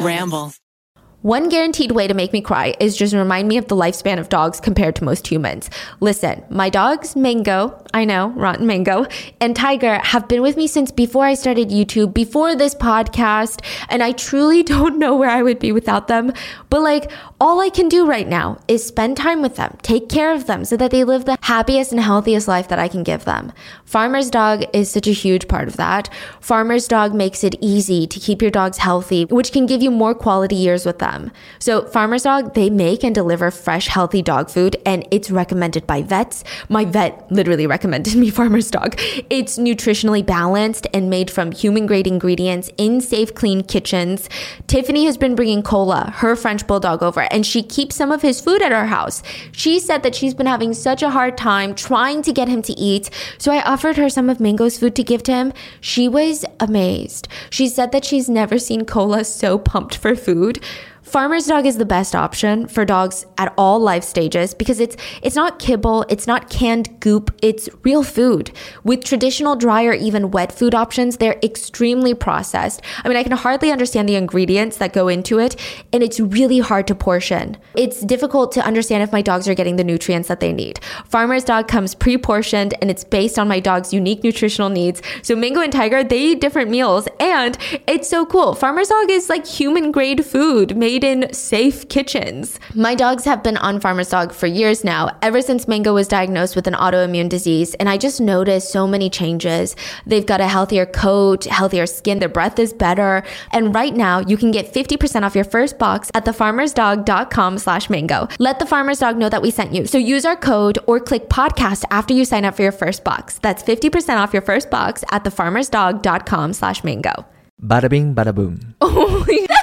Ramble. One guaranteed way to make me cry is just remind me of the lifespan of dogs compared to most humans. Listen, my dogs, Mango, I know, Rotten Mango, and Tiger have been with me since before I started YouTube, before this podcast, and I truly don't know where I would be without them. But like, all I can do right now is spend time with them, take care of them so that they live the happiest and healthiest life that I can give them. Farmer's Dog is such a huge part of that. Farmer's Dog makes it easy to keep your dogs healthy, which can give you more quality years with them. So, Farmer's Dog, they make and deliver fresh, healthy dog food, and it's recommended by vets. My vet literally recommended me Farmer's Dog. It's nutritionally balanced and made from human grade ingredients in safe, clean kitchens. Tiffany has been bringing Cola, her French Bulldog, over, and she keeps some of his food at our house. She said that she's been having such a hard time trying to get him to eat, so I offered her some of Mango's food to give to him. She was amazed. She said that she's never seen Cola so pumped for food. Farmer's dog is the best option for dogs at all life stages because it's it's not kibble, it's not canned goop, it's real food. With traditional dry or even wet food options, they're extremely processed. I mean, I can hardly understand the ingredients that go into it, and it's really hard to portion. It's difficult to understand if my dogs are getting the nutrients that they need. Farmer's dog comes pre-portioned and it's based on my dog's unique nutritional needs. So Mango and Tiger, they eat different meals and it's so cool. Farmer's dog is like human grade food made made in safe kitchens. My dogs have been on Farmer's Dog for years now, ever since Mango was diagnosed with an autoimmune disease, and I just noticed so many changes. They've got a healthier coat, healthier skin, their breath is better, and right now you can get 50% off your first box at thefarmersdog.com slash mango. Let the Farmer's Dog know that we sent you. So use our code or click podcast after you sign up for your first box. That's 50% off your first box at thefarmersdog.com slash mango. Bada bing, bada boom. Oh, that was so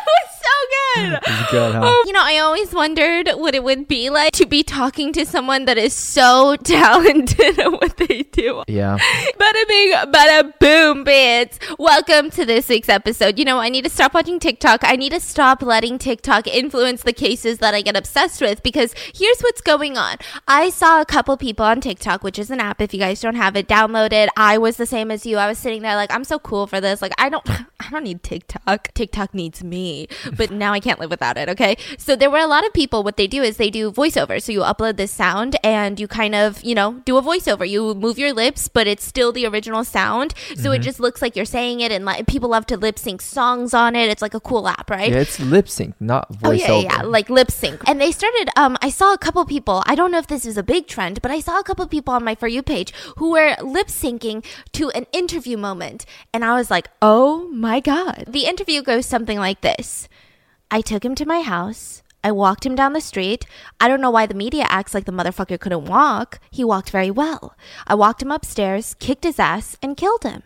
good. It's good, huh? Oh, you know, I always wondered what it would be like to be talking to someone that is so talented at what they do. Yeah. Bada bing, bada boom, bits. Welcome to this week's episode. You know, I need to stop watching TikTok. I need to stop letting TikTok influence the cases that I get obsessed with because here's what's going on. I saw a couple people on TikTok, which is an app. If you guys don't have it, download it. I was the same as you. I was sitting there like, I'm so cool for this. Like, I don't, I don't need TikTok. TikTok needs me, but now I can't live without it. Okay. So there were a lot of people, what they do is they do voiceover. So you upload this sound and you kind of, you know, do a voiceover. You move your lips, but it's still the original sound. So it just looks like you're saying it and like people love to lip sync songs on it. It's like a cool app, right? Yeah, it's lip sync, not Oh voiceover. yeah, yeah, yeah, like lip sync. And they started. Um, I saw a couple people. I don't know if this is a big trend, but I saw a couple people on my for you page who were lip syncing to an interview moment, and I was like, oh my god. The interview goes something like this: I took him to my house. I walked him down the street. I don't know why the media acts like the motherfucker couldn't walk. He walked very well. I walked him upstairs, kicked his ass, and killed him.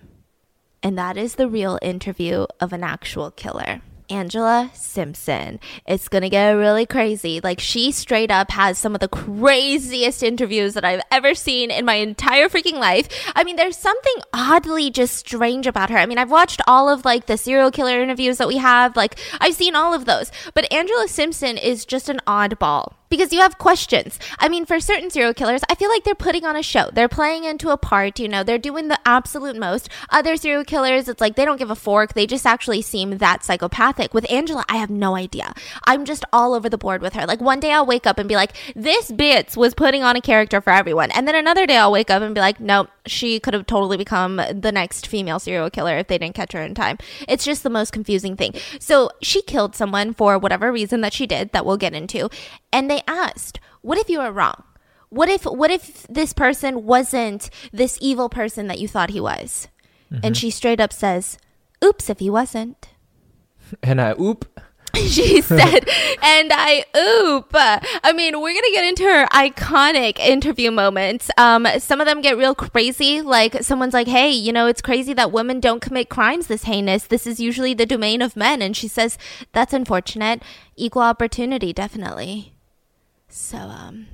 And that is the real interview of an actual killer. Angela Simpson. It's gonna get really crazy. Like, she straight up has some of the craziest interviews that I've ever seen in my entire freaking life. I mean, there's something oddly just strange about her. I mean, I've watched all of like the serial killer interviews that we have, like, I've seen all of those, but Angela Simpson is just an oddball because you have questions. I mean, for certain serial killers, I feel like they're putting on a show. They're playing into a part, you know, they're doing the absolute most. Other serial killers, it's like they don't give a fork. They just actually seem that psychopathic. With Angela, I have no idea. I'm just all over the board with her. Like one day I'll wake up and be like, this Bits was putting on a character for everyone. And then another day I'll wake up and be like, nope, she could have totally become the next female serial killer if they didn't catch her in time. It's just the most confusing thing. So she killed someone for whatever reason that she did that we'll get into. And they asked, what if you were wrong? What if what if this person wasn't this evil person that you thought he was? And she straight up says, "Oops, if he wasn't." And I oop. she said, and I oop. I mean, we're gonna get into her iconic interview moments. Um, some of them get real crazy. Like someone's like, "Hey, you know, it's crazy that women don't commit crimes this heinous. This is usually the domain of men." And she says, "That's unfortunate. Equal opportunity, definitely." So, um,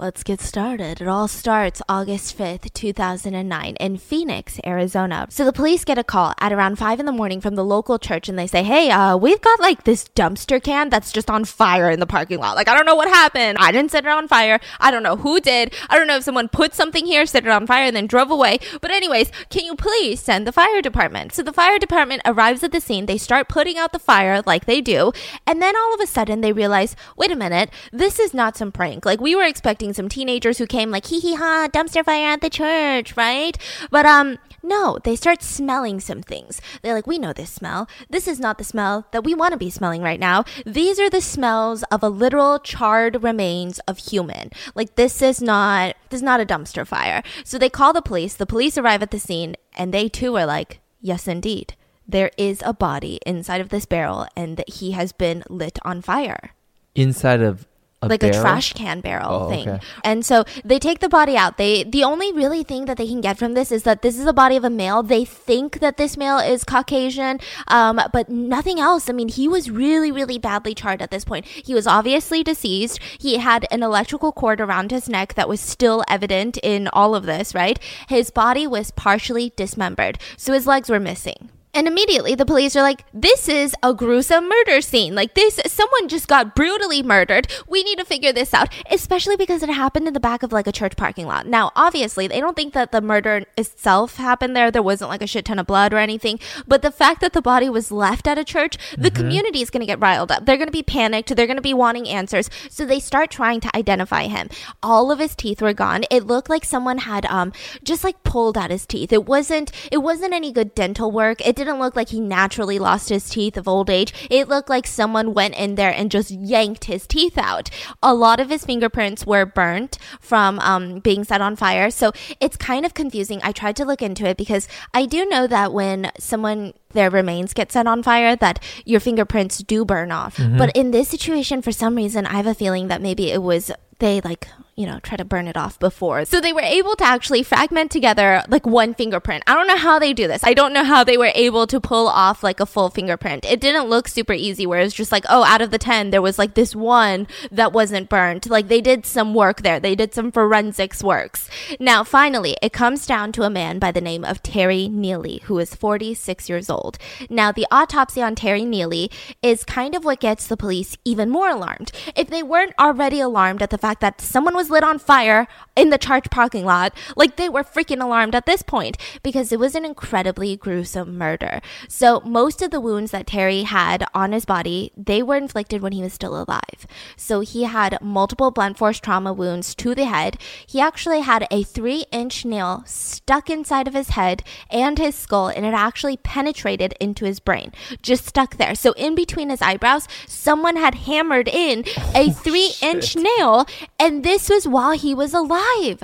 Let's get started. It all starts August 5th, 2009, in Phoenix, Arizona. So the police get a call at around 5 in the morning from the local church and they say, Hey, uh, we've got like this dumpster can that's just on fire in the parking lot. Like, I don't know what happened. I didn't set it on fire. I don't know who did. I don't know if someone put something here, set it on fire, and then drove away. But, anyways, can you please send the fire department? So the fire department arrives at the scene. They start putting out the fire like they do. And then all of a sudden they realize, wait a minute, this is not some prank. Like, we were expecting some teenagers who came like hee hee ha dumpster fire at the church, right? But um no, they start smelling some things. They're like, we know this smell. This is not the smell that we want to be smelling right now. These are the smells of a literal charred remains of human. Like this is not this is not a dumpster fire. So they call the police. The police arrive at the scene and they too are like, yes indeed. There is a body inside of this barrel and that he has been lit on fire Inside of a like barrel? a trash can barrel Oh, thing. okay. And so they take the body out. They the only really thing that they can get from this is that this is a body of a male. They think that this male is Caucasian, um, but nothing else. I mean, he was really, really badly charred at this point. He was obviously deceased. He had an electrical cord around his neck that was still evident in all of this, right? His body was partially dismembered, so his legs were missing. And immediately the police are like, this is a gruesome murder scene. Like this, someone just got brutally murdered. We need to figure this out, especially because it happened in the back of like a church parking lot. Now, obviously, they don't think that the murder itself happened there. There wasn't like a shit ton of blood or anything. But the fact that the body was left at a church, the community is going to get riled up. They're going to be panicked. They're going to be wanting answers. So they start trying to identify him. All of his teeth were gone. It looked like someone had, um, just like pulled out his teeth. It wasn't, it wasn't any good dental work. It didn't look like he naturally lost his teeth of old age. It looked like someone went in there and just yanked his teeth out. A lot of his fingerprints were burnt from um, being set on fire. So it's kind of confusing. I tried to look into it because I do know that when someone their remains get set on fire that your fingerprints do burn off. But in this situation for some reason I have a feeling that maybe it was they like you know try to burn it off before. So they were able to actually fragment together like one fingerprint. I don't know how they do this. I don't know how they were able to pull off like a full fingerprint. It didn't look super easy where it's just like oh out of the 10 there was like this one that wasn't burned. Like they did some work there. They did some forensics works. Now finally it comes down to a man by the name of terry neely who is 46 years old. Now the autopsy on terry neely is kind of what gets the police even more alarmed. If they weren't already alarmed at the fact that someone was lit on fire in the church parking lot, like they were freaking alarmed at this point because it was an incredibly gruesome murder. So most of the wounds that Terry had on his body, they were inflicted when he was still alive. So he had multiple blunt force trauma wounds to the head. He actually had a three inch nail stuck inside of his head and his skull, and it actually penetrated into his brain, just stuck there. So in between his eyebrows, someone had hammered in a three inch nail, and this was while he was alive.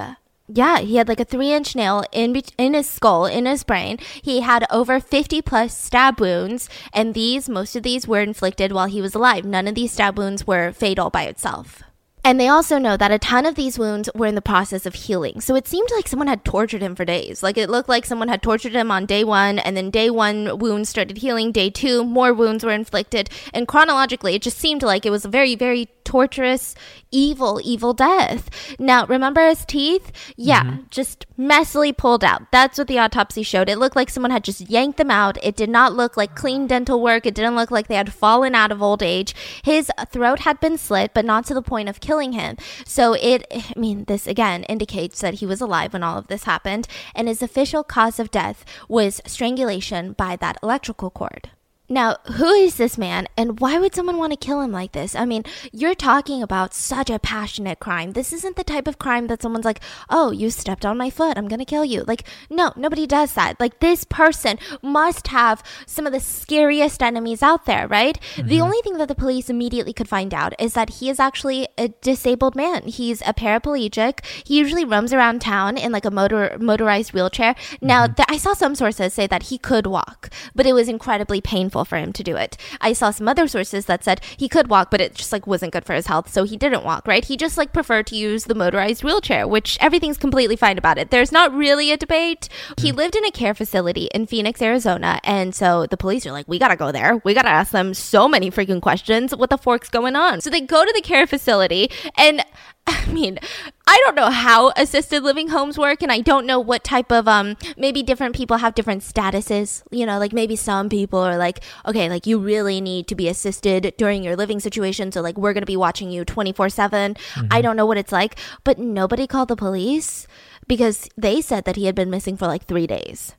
Yeah, he had like a three inch nail in bet- in his skull, in his brain. He had over 50 plus stab wounds, and these, most of these were inflicted while he was alive. None of these stab wounds were fatal by itself. And they also know that a ton of these wounds were in the process of healing. So it seemed like someone had tortured him for days. Like it looked like someone had tortured him on day one, and then day one wounds started healing. Day two, more wounds were inflicted. And chronologically, it just seemed like it was a very, very torturous, evil, evil death. Now, remember his teeth? Yeah, mm-hmm. just messily pulled out. That's what the autopsy showed. It looked like someone had just yanked them out. It did not look like clean dental work. It didn't look like they had fallen out of old age. His throat had been slit, but not to the point of killing him. So it, I mean, this again indicates that he was alive when all of this happened, and his official cause of death was strangulation by that electrical cord. Now, who is this man and why would someone want to kill him like this? I mean, you're talking about such a passionate crime. This isn't the type of crime that someone's like, oh, you stepped on my foot, I'm going to kill you. Like, no, nobody does that. Like, this person must have some of the scariest enemies out there, right? The mm-hmm. only thing that the police immediately could find out is that he is actually a disabled man. He's a paraplegic. He usually roams around town in like a motor motorized wheelchair. Now, mm-hmm. th- I saw some sources say that he could walk, but it was incredibly painful for him to do it. I saw some other sources that said he could walk, but it just like wasn't good for his health, so he didn't walk, right? He just like preferred to use the motorized wheelchair, which everything's completely fine about it. There's not really a debate. He hmm. lived in a care facility in Phoenix, Arizona, and so the police are like, we gotta go there. We gotta ask them so many freaking questions. What the fork's going on? So they go to the care facility and I mean, I don't know how assisted living homes work, and I don't know what type of um. Maybe different people have different statuses. You know, like maybe some people are like, okay, like you really need to be assisted during your living situation, so like we're gonna be watching you twenty four seven. I don't know what it's like, but nobody called the police because they said that he had been missing for like three days.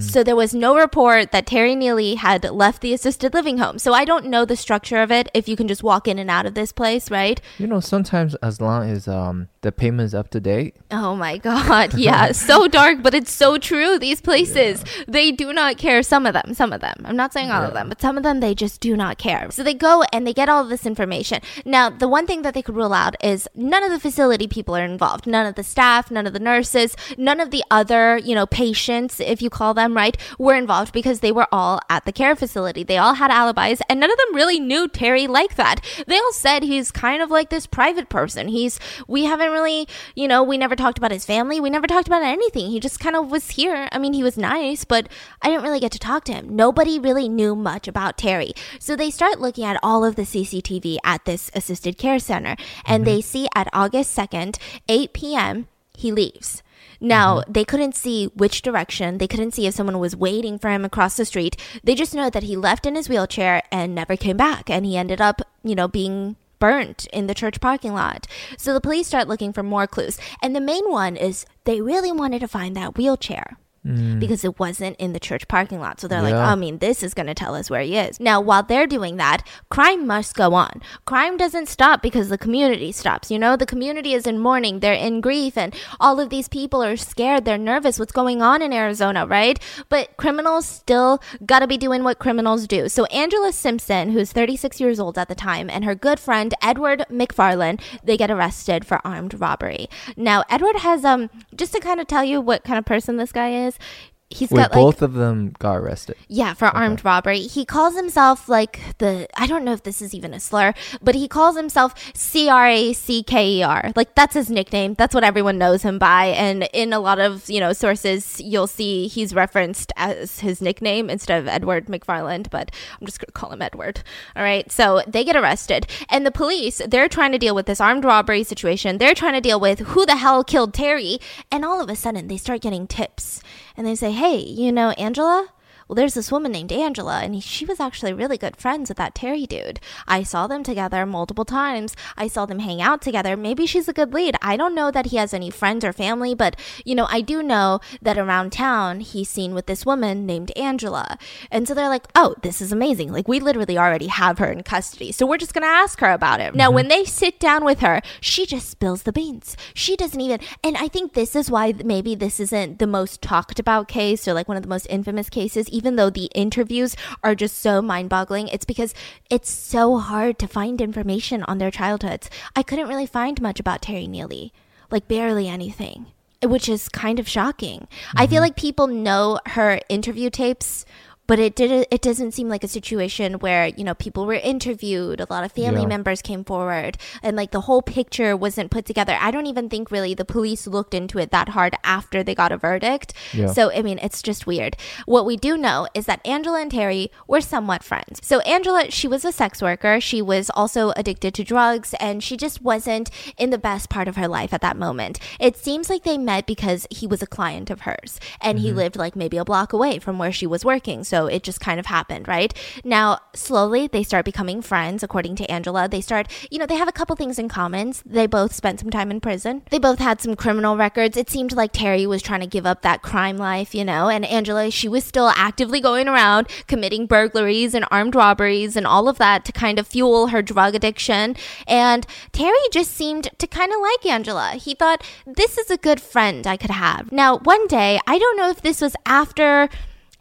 So there was no report that Terry Neely had left the assisted living home. So I don't know the structure of it. If you can just walk in and out of this place, right? You know, sometimes as long as um the payment's up to date, Oh my God. Yeah. so dark, but it's so true. These places, they do not care. Some of them, some of them. I'm not saying all of them, but some of them, they just do not care. So they go and they get all this information. Now, the one thing that they could rule out is none of the facility people are involved. None of the staff, none of the nurses, none of the other, you know, patients, if you call them, right, were involved because they were all at the care facility. They all had alibis and none of them really knew Terry like that. They all said he's kind of like this private person. He's, we haven't really, you know, we never talked about his family. We never talked about anything. He just kind of was here. I mean, he was nice, but I didn't really get to talk to him. Nobody really knew much about Terry. So they start looking at all of the CCTV at this assisted care center and mm-hmm. they see at August 2nd, 8 p.m., he leaves. Now, mm-hmm. they couldn't see which direction. They couldn't see if someone was waiting for him across the street. They just know that he left in his wheelchair and never came back. And he ended up, you know, being burnt in the church parking lot. So the police start looking for more clues. And the main one is they really wanted to find that wheelchair. Because it wasn't in the church parking lot. So they're like, Yeah. I mean, this is going to tell us where he is. Now, while they're doing that, crime must go on. Crime doesn't stop because the community stops. You know, the community is in mourning, they're in grief, and all of these people are scared, they're nervous. What's going on in Arizona, right? But criminals still got to be doing what criminals do. So, Angela Simpson, who's 36 years old at the time, and her good friend Edward McFarland, they get arrested for armed robbery. Now, Edward has, um, just to kind of tell you what kind of person this guy is because He's wait, got like both of them got arrested. yeah, for armed robbery. He calls himself like the I don't know if this is even a slur, but he calls himself C R A C K E R. Like that's his nickname. That's what everyone knows him by. And in a lot of, you know, sources you'll see he's referenced as his nickname instead of Edward McFarland, but I'm just gonna call him Edward. All right. So they get arrested. And the police, they're trying to deal with this armed robbery situation. They're trying to deal with who the hell killed Terry. And all of a sudden they start getting tips. And they say, Hey, you know, Angela? Well, there's this woman named Angela, and he, she was actually really good friends with that Terry dude. I saw them together multiple times. I saw them hang out together. Maybe she's a good lead. I don't know that he has any friends or family, but, you know, I do know that around town he's seen with this woman named Angela. And so they're like, oh, this is amazing. Like, we literally already have her in custody. So we're just going to ask her about it. Now, when mm-hmm. they sit down with her, she just spills the beans. She doesn't even, and I think this is why maybe this isn't the most talked about case or like one of the most infamous cases, even though the interviews are just so mind boggling. It's because it's so hard to find information on their childhoods. I couldn't really find much about Terry Neely, like barely anything. Which is kind of shocking. I feel mm-hmm. like people know her interview tapes, but it did it doesn't seem like a situation where you know people were interviewed a lot of family Yeah. members came forward and like the whole picture wasn't put together. I don't even think really the police looked into it that hard after they got a verdict. Yeah. so i mean it's just weird. What we do know is that angela and terry were somewhat friends. So angela she was a sex worker. She was also addicted to drugs and she just wasn't in the best part of her life at that moment. It seems like they met because he was a client of hers and he mm-hmm. lived like maybe a block away from where she was working. So it just kind of happened right? Now slowly they start becoming friends according to angela. They start you know they have a couple things in common. They both spent some time in prison. They both had some criminal records. It seemed like terry was trying to give up that crime life you know and angela she was still actively going around committing burglaries and armed robberies and all of that to kind of fuel her drug addiction. And terry just seemed to kind of like angela. He thought this is a good friend i could have. Now one day i don't know if this was after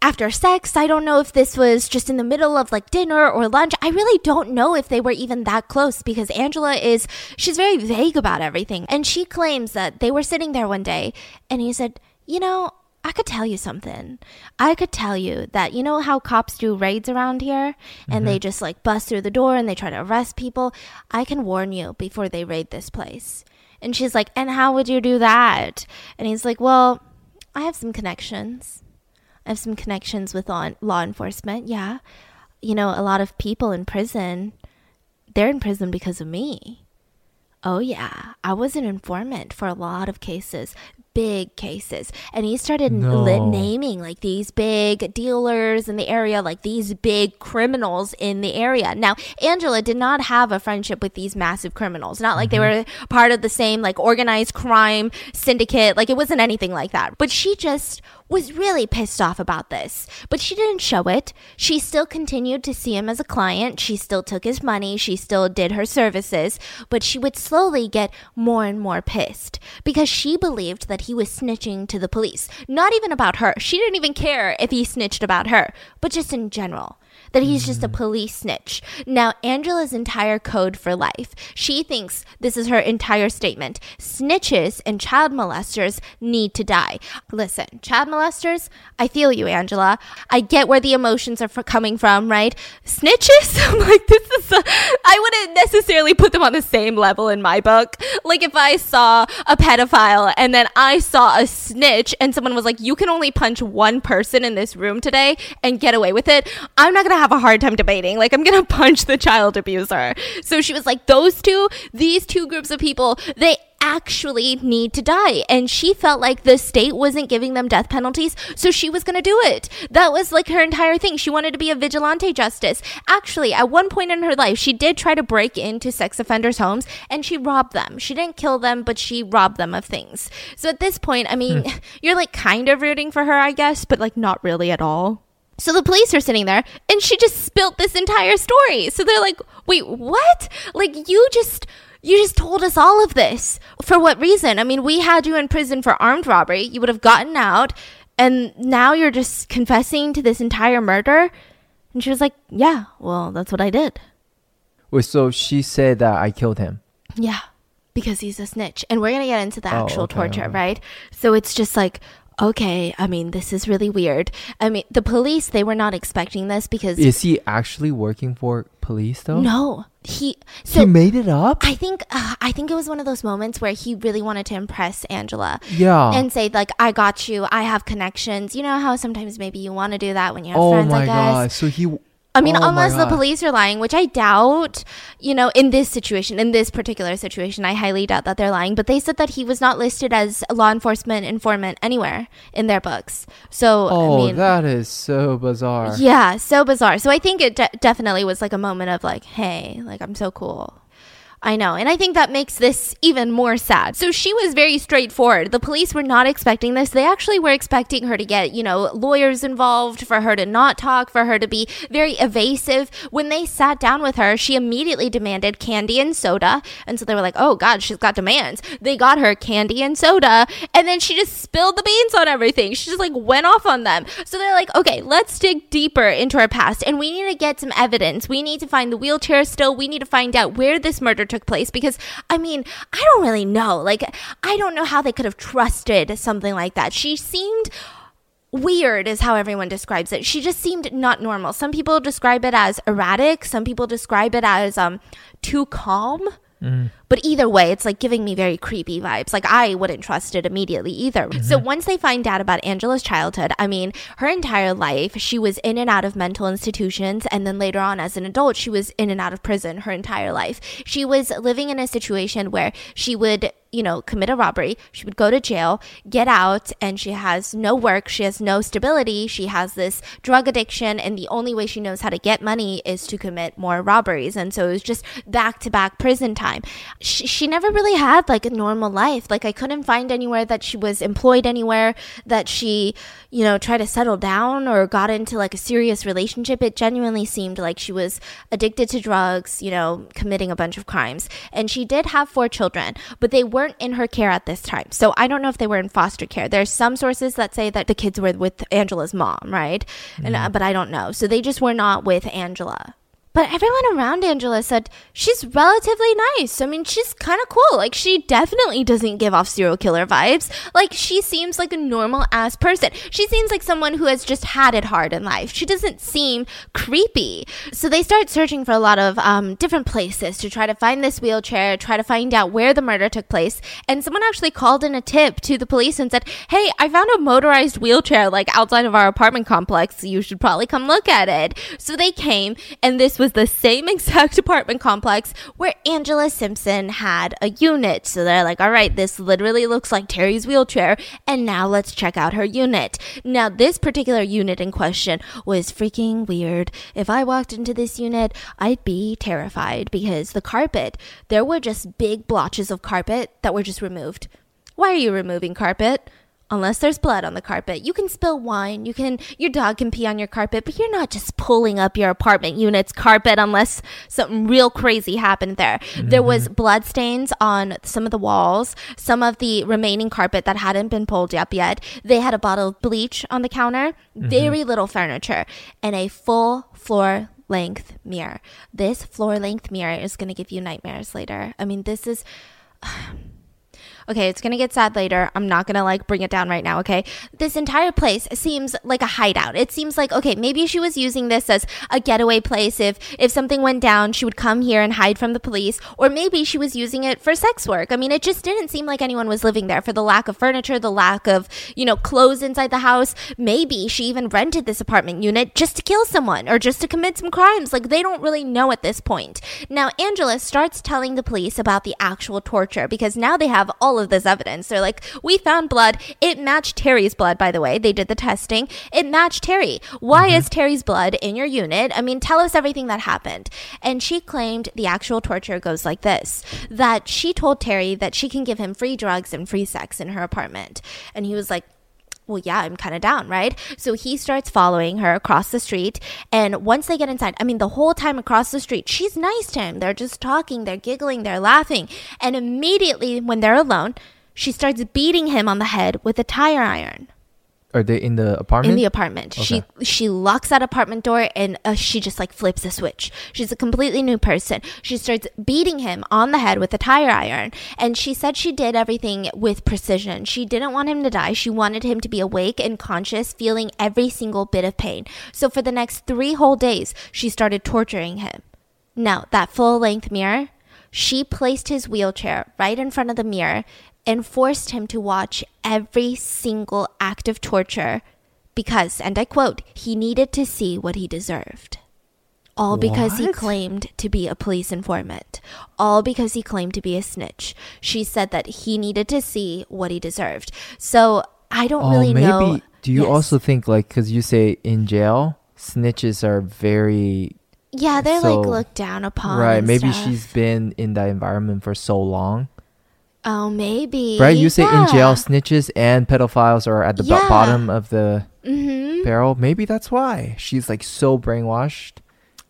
after sex. I don't know if this was just in the middle of like dinner or lunch. I really don't know if they were even that close because Angela is, she's very vague about everything. And she claims that they were sitting there one day and he said, You know, I could tell you something. I could tell you that you know how cops do raids around here and they mm-hmm. just like bust through the door and they try to arrest people? I can warn you before they raid this place. And she's like, And how would you do that? And he's like, Well, I have some connections. I have some connections with law, law enforcement. Yeah. You know, a lot of people in prison, they're in prison because of me. Oh, yeah. I was an informant for a lot of cases, big cases. And he started No. li- naming like these big dealers in the area, like these big criminals in the area. Now, Angela did not have a friendship with these massive criminals. Not like they mm-hmm. were part of the same like organized crime syndicate. Like it wasn't anything like that. But she just was really pissed off about this. But she didn't show it. She still continued to see him as a client. She still took his money. She still did her services. But she would slowly get more and more pissed because she believed that he was snitching to the police. Not even about her. She didn't even care if he snitched about her, but just in general that he's just a mm. police snitch. Now, Angela's entire code for life, she thinks this is her entire statement. Snitches and child molesters need to die. Listen, child molesters, I feel you, Angela. I get where the emotions are fr- coming from, right? Snitches, I'm like, this is, a, I wouldn't necessarily put them on the same level in my book. Like, if I saw a pedophile and then I saw a snitch and someone was like, you can only punch one person in this room today and get away with it, I'm not gonna have a hard time debating. Like, I'm gonna punch the child abuser. So she was like, those two, these two groups of people, they actually need to die. And she felt like the state wasn't giving them death penalties, so she was going to do it. That was like her entire thing. She wanted to be a vigilante justice. Actually, at one point in her life, she did try to break into sex offenders' homes and she robbed them. She didn't kill them, but she robbed them of things. So at this point, I mean, hmm. you're like kind of rooting for her, I guess, but like not really at all. So the police are sitting there and she just spilt this entire story. So they're like, wait, what? Like, you just. You just told us all of this. For what reason? I mean, we had you in prison for armed robbery. You would have gotten out, and now you're just confessing to this entire murder? And she was like, Yeah, well, that's what I did. Wait, so she said that I killed him. Yeah, because he's a snitch. And we're going to get into the Oh, actual okay, torture, okay. right? So it's just like, okay, I mean, this is really weird. I mean, the police, they were not expecting this because. Is he actually working for police though? no, he. So. he made it up. I think uh, I think it was one of those moments where he really wanted to impress Angela yeah. and say like I got you, I have connections. You know how sometimes maybe you want to do that when you have oh friends, my I guess. god. So he. I mean, oh unless the police are lying, which I doubt, you know, in this situation, in this particular situation, I highly doubt that they're lying. But they said that he was not listed as a law enforcement informant anywhere in their books. So, Oh, I mean, that is so bizarre. yeah, so bizarre. So I think it de- definitely was like a moment of like, hey, like I'm so cool. I know. And I think that makes this even more sad. So she was very straightforward. The police were not expecting this. They actually were expecting her to get, you know, lawyers involved, for her to not talk, for her to be very evasive. When they sat down with her, she immediately demanded candy and soda. And so they were like, oh God, she's got demands. They got her candy and soda. And then she just spilled the beans on everything. She just like went off on them. So they're like, okay, let's dig deeper into her past. And we need to get some evidence. We need to find the wheelchair still. We need to find out where this murder took place because, I mean, I don't really know. Like, I don't know how they could have trusted something like that. She seemed weird is how everyone describes it. She just seemed not normal. Some people describe it as erratic, some people describe it as um too calm. Mm-hmm. But either way, it's like giving me very creepy vibes. Like I wouldn't trust it immediately either. Mm-hmm. So once they find out about Angela's childhood, I mean, her entire life, she was in and out of mental institutions. And then later on, as an adult, she was in and out of prison her entire life. She was living in a situation where she would you know, commit a robbery. She would go to jail, get out, and she has no work. She has no stability. She has this drug addiction, and the only way she knows how to get money is to commit more robberies. And so it was just back to back prison time. She, she never really had like a normal life. Like, I couldn't find anywhere that she was employed anywhere, that she, you know, tried to settle down or got into like a serious relationship. It genuinely seemed like she was addicted to drugs, you know, committing a bunch of crimes. And she did have four children, but they weren't in her care at this time. So I don't know if they were in foster care. There's some sources that say that the kids were with Angela's mom, right? And uh, but I don't know. So they just were not with Angela. But everyone around Angela said she's relatively nice. I mean, she's kind of cool. Like, she definitely doesn't give off serial killer vibes. Like, she seems like a normal ass person. She seems like someone who has just had it hard in life. She doesn't seem creepy. So they start searching for a lot of um, different places to try to find this wheelchair, try to find out where the murder took place. And someone actually called in a tip to the police and said, Hey, I found a motorized wheelchair like outside of our apartment complex. You should probably come look at it. So they came, and this was the same exact apartment complex where Angela Simpson had a unit. So they're like, all right, this literally looks like Terry's wheelchair. And now let's check out her unit. Now, this particular unit in question was freaking weird. If I walked into this unit, I'd be terrified because the carpet, there were just big blotches of carpet that were just removed. Why are you removing carpet? Unless there's blood on the carpet. You can spill wine, you can your dog can pee on your carpet, but you're not just pulling up your apartment unit's carpet unless something real crazy happened there. Mm-hmm. There was mm-hmm. blood stains on some of the walls, some of the remaining carpet that hadn't been pulled up yet. They had a bottle of bleach on the counter, mm-hmm. very little furniture, and a full floor length mirror. This floor length mirror is going to give you nightmares later. I mean, this is Okay, it's gonna get sad later. I'm not gonna like bring it down right now, okay? This entire place seems like a hideout. It seems like, okay, maybe she was using this as a getaway place. If if something went down, she would come here and hide from the police. Or maybe she was using it for sex work. I mean, it just didn't seem like anyone was living there for the lack of furniture, the lack of, you know, clothes inside the house. Maybe she even rented this apartment unit just to kill someone or just to commit some crimes. Like they don't really know at this point. Now Angela starts telling the police about the actual torture because now they have all all of this evidence. They're like, we found blood. It matched Terry's blood, by the way. They did the testing. It matched Terry. Why mm-hmm. is Terry's blood in your unit? I mean, tell us everything that happened. And she claimed the actual torture goes like this that she told Terry that she can give him free drugs and free sex in her apartment. And he was like, well, yeah, I'm kind of down, right? So he starts following her across the street. And once they get inside, I mean, the whole time across the street, she's nice to him. They're just talking, they're giggling, they're laughing. And immediately, when they're alone, she starts beating him on the head with a tire iron. Are they in the apartment? In the apartment. Okay. She she locks that apartment door and uh, she just like flips a switch. She's a completely new person. She starts beating him on the head with a tire iron and she said she did everything with precision. She didn't want him to die. She wanted him to be awake and conscious, feeling every single bit of pain. So for the next 3 whole days, she started torturing him. Now, that full-length mirror, she placed his wheelchair right in front of the mirror and forced him to watch every single act of torture because, and I quote, he needed to see what he deserved. All because what? he claimed to be a police informant. All because he claimed to be a snitch. She said that he needed to see what he deserved. So I don't oh, really maybe, know. Do you yes. also think, like, because you say in jail, snitches are very. Yeah, they're so, like looked down upon. Right. Maybe stuff. she's been in that environment for so long Oh, maybe. Right? You say yeah. in jail, snitches and pedophiles are at the yeah. bottom of the mm-hmm. barrel. Maybe that's why she's like so brainwashed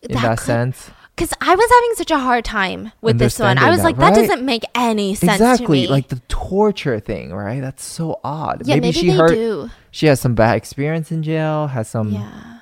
in that, that could, sense. Because I was having such a hard time with this one. I was that, like, right? that doesn't make any sense exactly, Like the torture thing, right? That's so odd. Yeah, maybe, maybe she heard do. she has some bad experience in jail, has some. Yeah.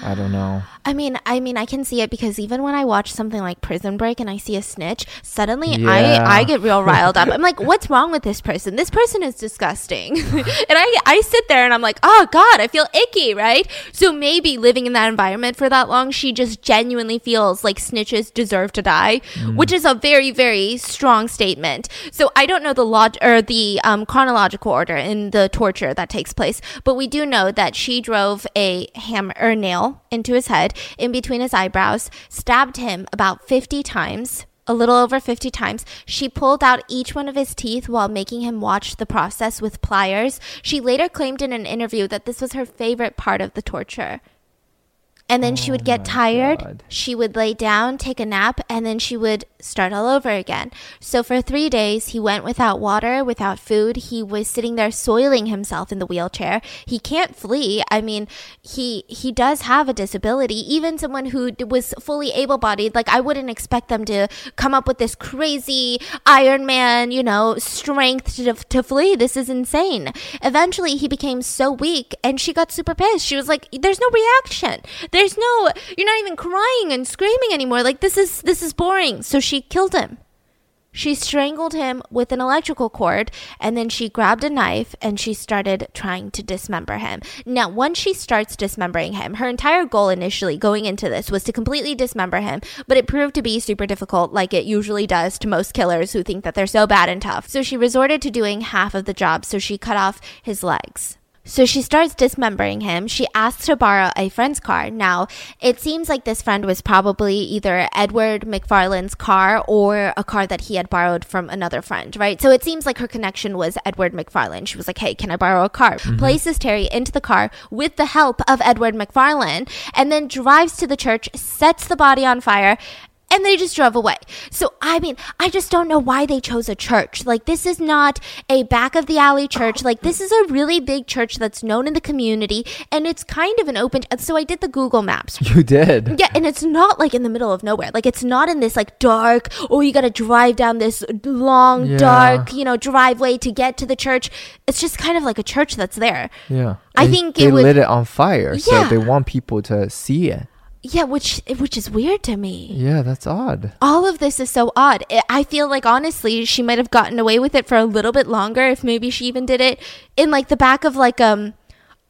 I don't know. I mean, I mean, I can see it because even when I watch something like Prison Break and I see a snitch, suddenly yeah. I I get real riled up. I'm like, what's wrong with this person? This person is disgusting. and I I sit there and I'm like, oh god, I feel icky, right? So maybe living in that environment for that long, she just genuinely feels like snitches deserve to die, mm. which is a very very strong statement. So I don't know the log or the um, chronological order in the torture that takes place, but we do know that she drove a hammer or nail into his head in between his eyebrows, stabbed him about 50 times a little over 50 times. She pulled out each one of his teeth while making him watch the process with pliers. She later claimed in an interview that this was her favorite part of the torture. And then oh she would get oh tired. God. She would lay down, take a nap, and then she would start all over again. So for three days, he went without water, without food. He was sitting there soiling himself in the wheelchair. He can't flee. I mean, he he does have a disability. Even someone who was fully able-bodied, like I wouldn't expect them to come up with this crazy Iron Man, you know, strength to, to flee. This is insane. Eventually, he became so weak, and she got super pissed. She was like, "There's no reaction." There's no, you're not even crying and screaming anymore. Like this is this is boring. So she killed him. She strangled him with an electrical cord and then she grabbed a knife and she started trying to dismember him. Now, once she starts dismembering him, her entire goal initially going into this was to completely dismember him, but it proved to be super difficult, like it usually does to most killers who think that they're so bad and tough. So she resorted to doing half of the job, so she cut off his legs. So she starts dismembering him. She asks to borrow a friend's car. Now, it seems like this friend was probably either Edward McFarlane's car or a car that he had borrowed from another friend, right? So it seems like her connection was Edward McFarlane. She was like, hey, can I borrow a car? Mm-hmm. Places Terry into the car with the help of Edward McFarlane and then drives to the church, sets the body on fire, and they just drove away. So, I mean, I just don't know why they chose a church. Like, this is not a back of the alley church. Like, this is a really big church that's known in the community, and it's kind of an open. So, I did the Google Maps. You did? Yeah, and it's not like in the middle of nowhere. Like, it's not in this like dark, oh, you got to drive down this long, yeah. dark, you know, driveway to get to the church. It's just kind of like a church that's there. Yeah. I think they would, lit it on fire, yeah. so they want people to see it. Yeah, which which is weird to me. Yeah, that's odd. All of this is so odd. I feel like honestly, she might have gotten away with it for a little bit longer if maybe she even did it in like the back of like um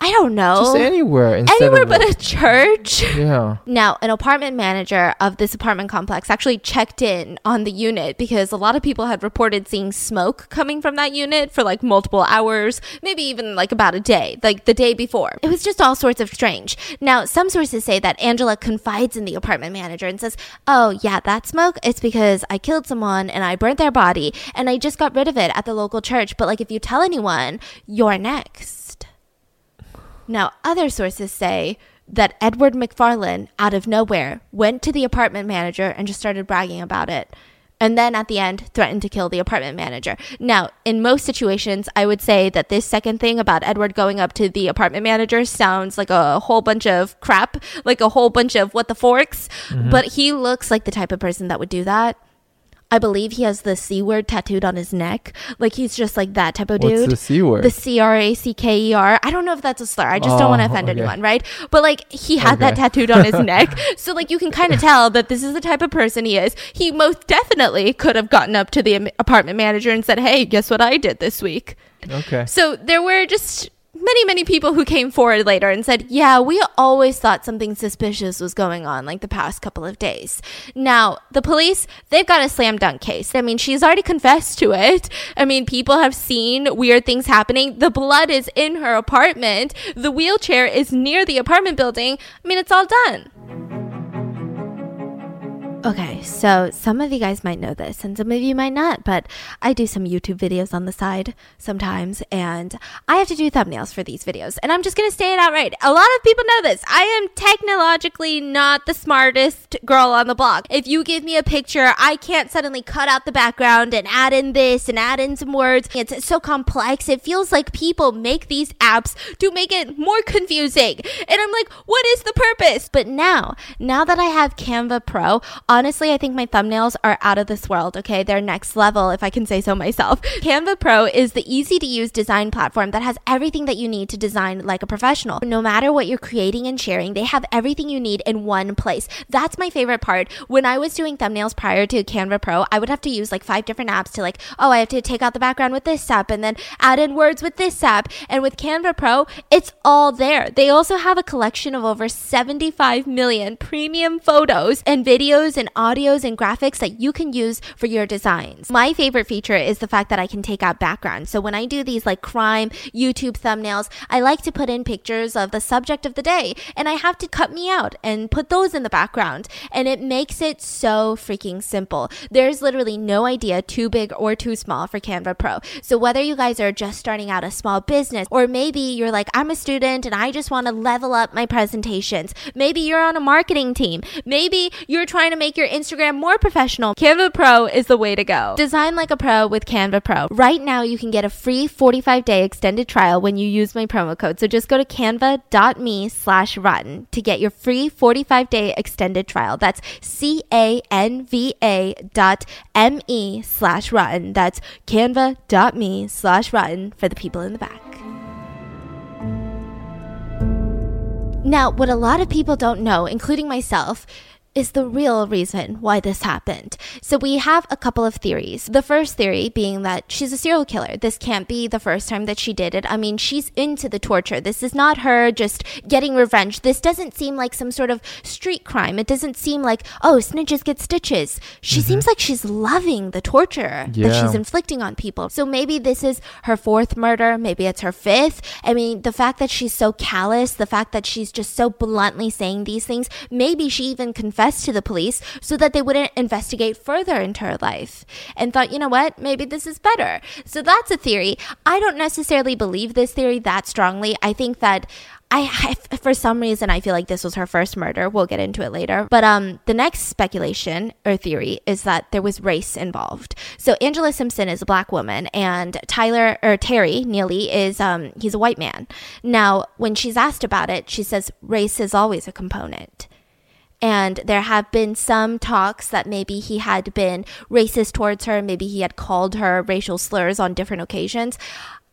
I don't know. Just anywhere. Anywhere but a church. Yeah. Now, an apartment manager of this apartment complex actually checked in on the unit because a lot of people had reported seeing smoke coming from that unit for like multiple hours, maybe even like about a day, like the day before. It was just all sorts of strange. Now, some sources say that Angela confides in the apartment manager and says, Oh, yeah, that smoke, it's because I killed someone and I burnt their body and I just got rid of it at the local church. But like, if you tell anyone, you're next. Now, other sources say that Edward McFarlane, out of nowhere, went to the apartment manager and just started bragging about it. And then at the end, threatened to kill the apartment manager. Now, in most situations, I would say that this second thing about Edward going up to the apartment manager sounds like a whole bunch of crap, like a whole bunch of what the forks. Mm-hmm. But he looks like the type of person that would do that. I believe he has the C word tattooed on his neck. Like he's just like that type of dude. What's the C word? The C R A C K E R. I don't know if that's a slur. I just oh, don't want to offend okay. anyone, right? But like he had okay. that tattooed on his neck. So like you can kind of tell that this is the type of person he is. He most definitely could have gotten up to the apartment manager and said, "Hey, guess what I did this week?" Okay. So there were just many, many people who came forward later and said, Yeah, we always thought something suspicious was going on like the past couple of days. Now, the police, they've got a slam dunk case. I mean, she's already confessed to it. I mean, people have seen weird things happening. The blood is in her apartment, the wheelchair is near the apartment building. I mean, it's all done. Okay, so some of you guys might know this and some of you might not, but I do some YouTube videos on the side sometimes and I have to do thumbnails for these videos. And I'm just going to say it outright. A lot of people know this. I am technologically not the smartest girl on the block. If you give me a picture, I can't suddenly cut out the background and add in this and add in some words. It's so complex. It feels like people make these apps to make it more confusing. And I'm like, what is the purpose? But now, now that I have Canva Pro, honestly, I think my thumbnails are out of this world, okay? They're next level, if I can say so myself. Canva Pro is the easy to use design platform that has everything that you need to design like a professional. No matter what you're creating and sharing, they have everything you need in one place. That's my favorite part. When I was doing thumbnails prior to Canva Pro, I would have to use like five different apps to like, oh, I have to take out the background with this app and then add in words with this app. And with Canva Pro, it's all there. They also have a collection of over 75 million premium photos and videos audios and graphics that you can use for your designs. My favorite feature is the fact that I can take out background. So when I do these like crime YouTube thumbnails, I like to put in pictures of the subject of the day and I have to cut me out and put those in the background. And it makes it so freaking simple. There's literally no idea too big or too small for Canva Pro. So whether you guys are just starting out a small business or maybe you're like, I'm a student and I just want to level up my presentations. Maybe you're on a marketing team. Maybe you're trying to make make your Instagram more professional, Canva Pro is the way to go. Design like a pro with Canva Pro. Right now, you can get a free 45 day extended trial when you use my promo code. So just go to canva.me slash rotten to get your free 45 day extended trial. That's C A N V A dot M E slash rotten. That's canva.me slash rotten for the people in the back. Now, what a lot of people don't know, including myself, is the real reason why this happened. So we have a couple of theories. The first theory being that she's a serial killer. This can't be the first time that she did it. I mean, she's into the torture. This is not her just getting revenge. This doesn't seem like some sort of street crime. It doesn't seem like, oh, snitches get stitches. She mm-hmm. seems like she's loving the torture yeah. that she's inflicting on people. So maybe this is her fourth murder. Maybe it's her fifth. I mean, the fact that she's so callous, the fact that she's just so bluntly saying these things, maybe she even confessed to the police so that they wouldn't investigate further into her life and thought, you know what, maybe this is better. So that's a theory. I don't necessarily believe this theory that strongly. I think that I, I, for some reason I feel like this was her first murder. We'll get into it later. But um the next speculation or theory is that there was race involved. So Angela Simpson is a black woman and Tyler or Terry Neely is um he's a white man. Now, when she's asked about it, she says race is always a component. And there have been some talks that maybe he had been racist towards her, maybe he had called her racial slurs on different occasions.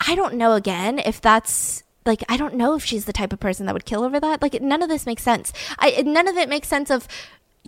I don't know again if that's like I don't know if she's the type of person that would kill over that. Like none of this makes sense. I none of it makes sense of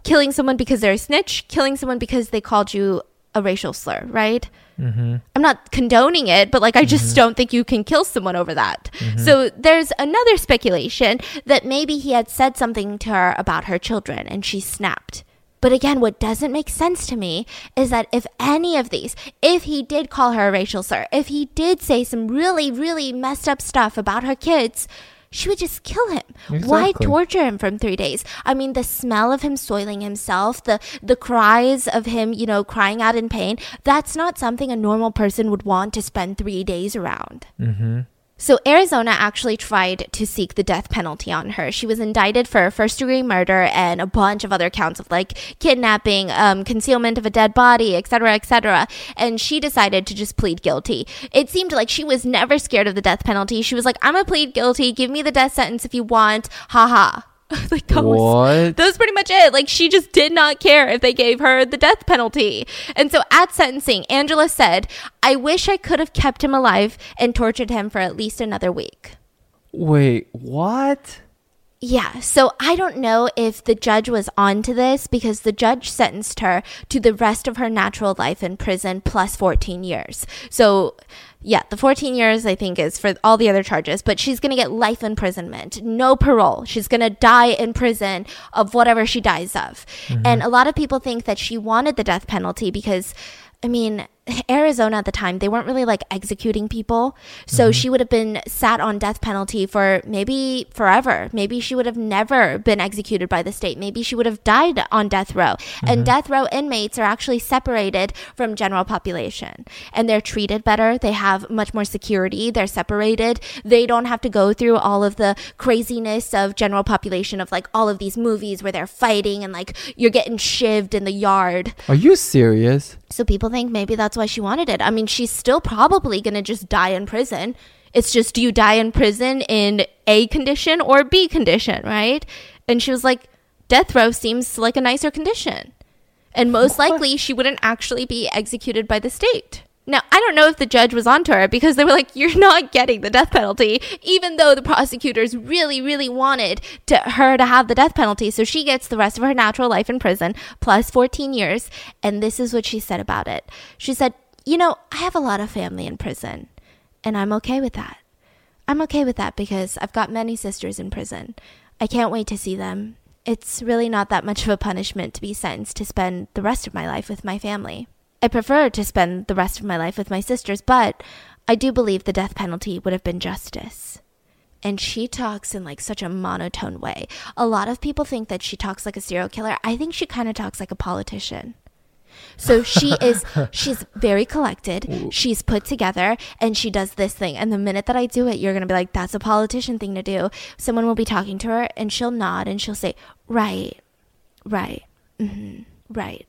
killing someone because they're a snitch, killing someone because they called you a racial slur, right? Mm-hmm. I'm not condoning it, but like I just mm-hmm. don't think you can kill someone over that. Mm-hmm. So there's another speculation that maybe he had said something to her about her children and she snapped. But again, what doesn't make sense to me is that if any of these, if he did call her a racial slur, if he did say some really, really messed up stuff about her kids, she would just kill him. Exactly. Why torture him from three days? I mean, the smell of him soiling himself, the the cries of him, you know, crying out in pain. That's not something a normal person would want to spend three days around. Mm-hmm. So, Arizona actually tried to seek the death penalty on her. She was indicted for first degree murder and a bunch of other counts of like kidnapping, um, concealment of a dead body, etc., etc. And she decided to just plead guilty. It seemed like she was never scared of the death penalty. She was like, I'm gonna plead guilty. Give me the death sentence if you want. Ha ha. like that what? was that was pretty much it. Like she just did not care if they gave her the death penalty. And so at sentencing, Angela said, "I wish I could have kept him alive and tortured him for at least another week." Wait, what? Yeah, so I don't know if the judge was onto this because the judge sentenced her to the rest of her natural life in prison plus 14 years. So yeah, the 14 years I think is for all the other charges, but she's going to get life imprisonment, no parole. She's going to die in prison of whatever she dies of. Mm-hmm. And a lot of people think that she wanted the death penalty because I mean, Arizona at the time, they weren't really like executing people. So mm-hmm. she would have been sat on death penalty for maybe forever. Maybe she would have never been executed by the state. Maybe she would have died on death row. Mm-hmm. And death row inmates are actually separated from general population and they're treated better. They have much more security. They're separated. They don't have to go through all of the craziness of general population of like all of these movies where they're fighting and like you're getting shivved in the yard. Are you serious? So people think maybe that's why she wanted it. I mean, she's still probably going to just die in prison. It's just do you die in prison in A condition or B condition, right? And she was like, death row seems like a nicer condition. And most likely she wouldn't actually be executed by the state. Now, I don't know if the judge was onto her because they were like, you're not getting the death penalty, even though the prosecutors really, really wanted to, her to have the death penalty. So she gets the rest of her natural life in prison plus 14 years. And this is what she said about it. She said, You know, I have a lot of family in prison, and I'm okay with that. I'm okay with that because I've got many sisters in prison. I can't wait to see them. It's really not that much of a punishment to be sentenced to spend the rest of my life with my family. I prefer to spend the rest of my life with my sisters, but I do believe the death penalty would have been justice. And she talks in like such a monotone way. A lot of people think that she talks like a serial killer. I think she kind of talks like a politician. So she is she's very collected. She's put together and she does this thing. And the minute that I do it, you're going to be like that's a politician thing to do. Someone will be talking to her and she'll nod and she'll say, "Right. Right. Mm-hmm, right."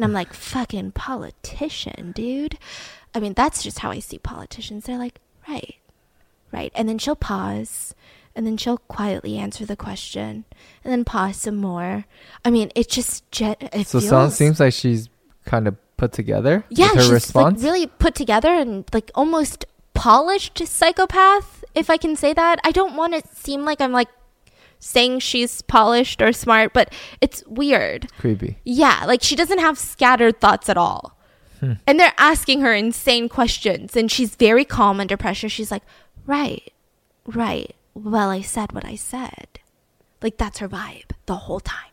And I'm like, fucking politician, dude. I mean, that's just how I see politicians. They're like, right, right. And then she'll pause and then she'll quietly answer the question and then pause some more. I mean, it just jet. It so feels, seems like she's kind of put together. Yeah, she's response. Like really put together and like almost polished psychopath, if I can say that. I don't want to seem like I'm like saying she's polished or smart, but it's weird. Creepy. Yeah, like she doesn't have scattered thoughts at all. Hmm. And they're asking her insane questions, and she's very calm under pressure. She's like, right, right. Well, I said what I said. Like, that's her vibe the whole time.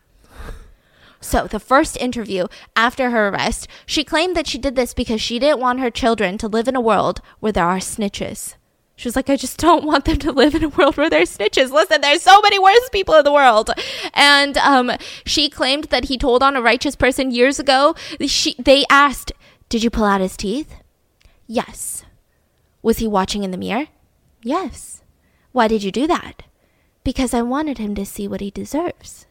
So, the first interview after her arrest, she claimed that she did this because she didn't want her children to live in a world where there are snitches. She was like, I just don't want them to live in a world where there's snitches. Listen, there's so many worse people in the world. And um, she claimed that he told on a righteous person years ago. She, they asked, Did you pull out his teeth? Yes. Was he watching in the mirror? Yes. Why did you do that? Because I wanted him to see what he deserves.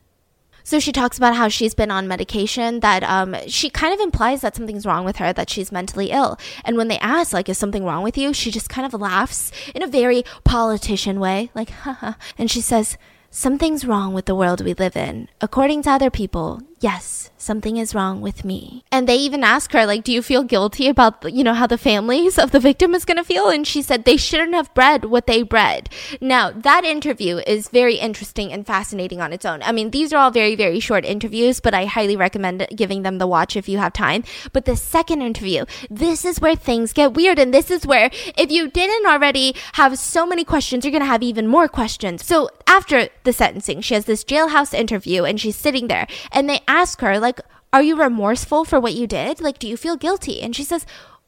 So she talks about how she's been on medication that um, she kind of implies that something's wrong with her, that she's mentally ill. And when they ask, like, is something wrong with you? She just kind of laughs in a very politician way, like, haha. And she says, Something's wrong with the world we live in. According to other people, yes, something is wrong with me. And they even ask her, like, do you feel guilty about, you know, how the families of the victim is going to feel? And she said they shouldn't have bred what they bred. Now, that interview is very interesting and fascinating on its own. I mean, these are all very, very short interviews, but I highly recommend giving them the watch if you have time. But the second interview, this is where things get weird. And this is where, if you didn't already have so many questions, you're going to have even more questions. So after the sentencing, she has this jailhouse interview and she's sitting there and they ask her, like, are you remorseful for what you did? Like, do you feel guilty? And she says,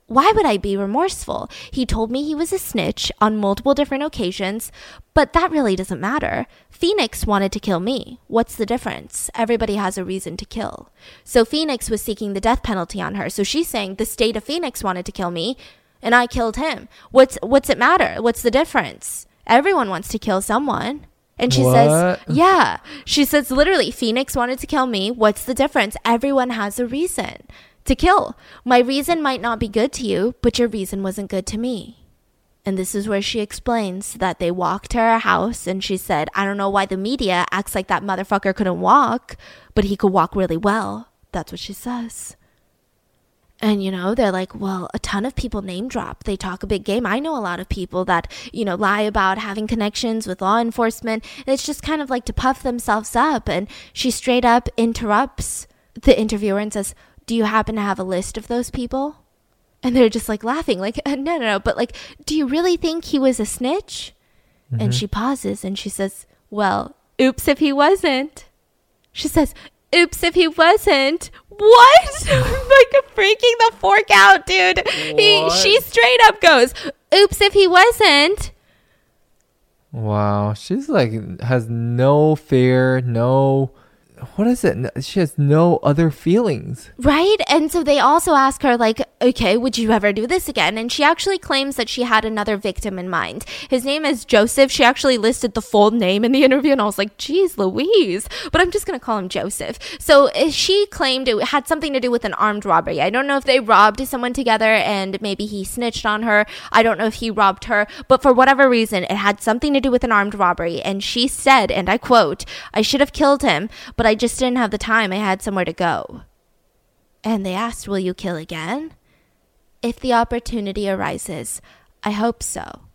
why would I be remorseful? He told me he was a snitch on multiple different occasions, but that really doesn't matter. Phoenix wanted to kill me. What's the difference? Everybody has a reason to kill. So Phoenix was seeking the death penalty on her. So she's saying the state of Phoenix wanted to kill me and I killed him. What's what's it matter? What's the difference? Everyone wants to kill someone. And she what? says, Yeah. She says, literally, Phoenix wanted to kill me. What's the difference? Everyone has a reason to kill. My reason might not be good to you, but your reason wasn't good to me. And this is where she explains that they walked to her house and she said, I don't know why the media acts like that motherfucker couldn't walk, but he could walk really well. That's what she says. And, you know, they're like, well, a ton of people name drop. They talk a big game. I know a lot of people that, you know, lie about having connections with law enforcement. It's just kind of like to puff themselves up. And she straight up interrupts the interviewer and says, Do you happen to have a list of those people? And they're just like laughing, like, no, no, no. But like, do you really think he was a snitch? Mm-hmm. And she pauses and she says, Well, oops if he wasn't. She says, Oops if he wasn't what? like freaking the fork out, dude. He she straight up goes, "Oops, if he wasn't." Wow, she's like has no fear, no what is it? She has no other feelings. Right? And so they also ask her, like, okay, would you ever do this again? And she actually claims that she had another victim in mind. His name is Joseph. She actually listed the full name in the interview, and I was like, geez, Louise. But I'm just going to call him Joseph. So eh, she claimed it had something to do with an armed robbery. I don't know if they robbed someone together and maybe he snitched on her. I don't know if he robbed her. But for whatever reason, it had something to do with an armed robbery. And she said, and I quote, I should have killed him, but I just didn't have the time. I had somewhere to go. And they asked, Will you kill again? If the opportunity arises, I hope so.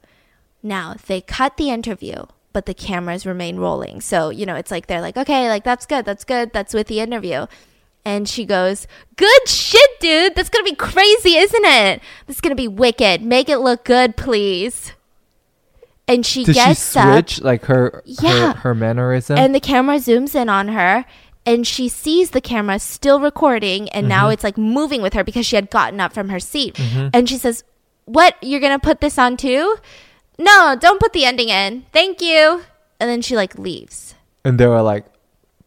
Now, they cut the interview, but the cameras remain rolling. So, you know, it's like they're like, okay, like that's good, that's good, that's with the interview. And she goes, Good shit, dude. That's gonna be crazy, isn't it? This is gonna be wicked. Make it look good, please and she Did gets she switch up, like her yeah. her, her mannerism? And the camera zooms in on her and she sees the camera still recording and mm-hmm. now it's like moving with her because she had gotten up from her seat. Mm-hmm. and she says what? You're gonna put this on too? No don't put the ending in. Thank you. And then she like leaves. And they were like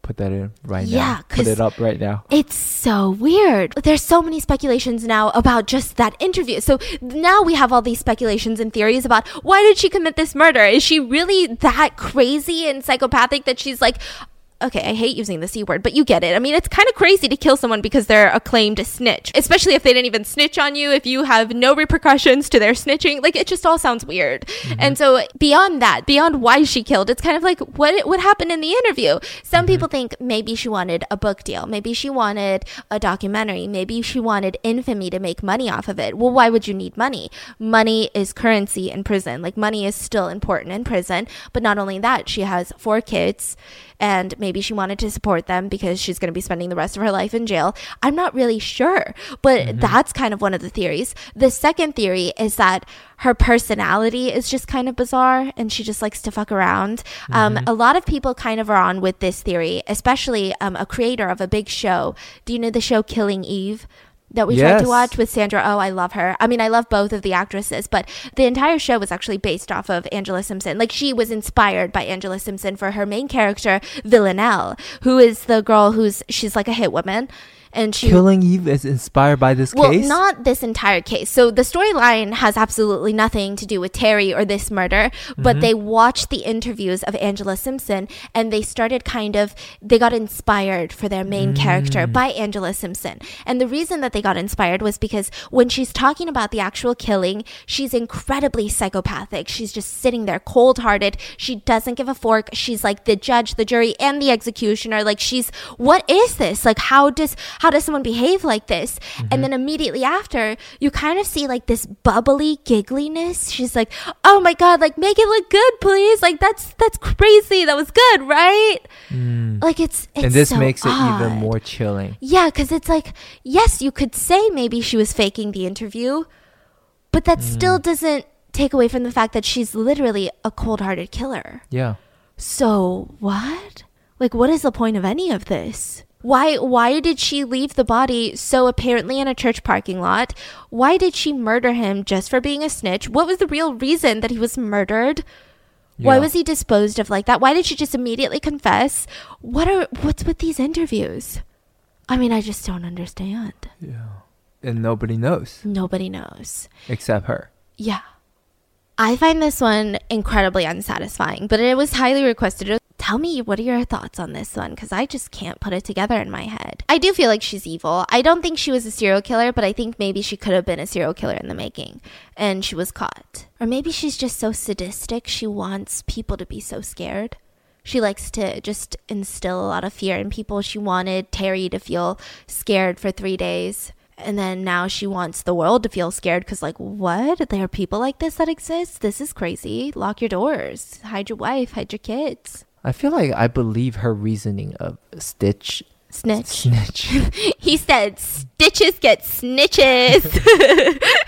put that in right yeah, now. Put it up right now. It's so weird. There's so many speculations now about just that interview. So now we have all these speculations and theories about why did she commit this murder? Is she really that crazy and psychopathic that she's like, okay, I hate using the C word, but you get it. I mean, it's kind of crazy to kill someone because they're a claimed snitch, especially if they didn't even snitch on you, if you have no repercussions to their snitching. Like, it just all sounds weird. Mm-hmm. And so, beyond that, beyond why she killed, it's kind of like what, what happened in the interview. Some mm-hmm. people think maybe she wanted a book deal, maybe she wanted a documentary, maybe she wanted infamy to make money off of it. Well, why would you need money? Money is currency in prison. Like, money is still important in prison. But not only that, she has four kids and maybe she wanted to support them because she's going to be spending the rest of her life in jail. I'm not really sure, but mm-hmm. that's kind of one of the theories. The second theory is that her personality is just kind of bizarre and she just likes to fuck around. Um, mm-hmm. Um, a lot of people kind of are on with this theory, especially um, a creator of a big show. Do you know the show Killing Eve? That we yes. tried to watch with Sandra Oh, I love her. I mean, I love both of the actresses, but the entire show was actually based off of Angela Simpson. Like she was inspired by Angela Simpson for her main character, Villanelle, who is the girl who's she's like a hit woman and she killing Eve is inspired by this well, case. Well, not this entire case. So the storyline has absolutely nothing to do with Terry or this murder, but mm-hmm. they watched the interviews of Angela Simpson and they started kind of they got inspired for their main mm. character by Angela Simpson. And the reason that they got inspired was because when she's talking about the actual killing, she's incredibly psychopathic. She's just sitting there cold-hearted. She doesn't give a fork. She's like the judge, the jury, and the executioner. Like she's what is this? Like how does how does someone behave like this? Mm-hmm. And then immediately after, you kind of see like this bubbly giggliness. She's like, "Oh my god, like make it look good, please. Like that's that's crazy. That was good, right?" Mm. Like it's, it's And this so makes odd. it even more chilling. Yeah, cuz it's like, yes, you could say maybe she was faking the interview, but that mm. still doesn't take away from the fact that she's literally a cold-hearted killer. Yeah. So, what? Like what is the point of any of this? Why why did she leave the body so apparently in a church parking lot? Why did she murder him just for being a snitch? What was the real reason that he was murdered? Yeah. Why was he disposed of like that? Why did she just immediately confess? What are what's with these interviews? I mean, I just don't understand. Yeah. And nobody knows. Nobody knows. Except her. Yeah. I find this one incredibly unsatisfying, but it was highly requested tell me what are your thoughts on this one because I just can't put it together in my head. I do feel like she's evil. I don't think she was a serial killer, but I think maybe she could have been a serial killer in the making and she was caught. Or maybe she's just so sadistic, she wants people to be so scared. She likes to just instill a lot of fear in people. She wanted Terry to feel scared for three days and then now she wants the world to feel scared because like what there are people like this that exist this is crazy lock your doors hide your wife hide your kids I feel like I believe her reasoning of Stitch. Snitch. Snitch. he said stitches get snitches.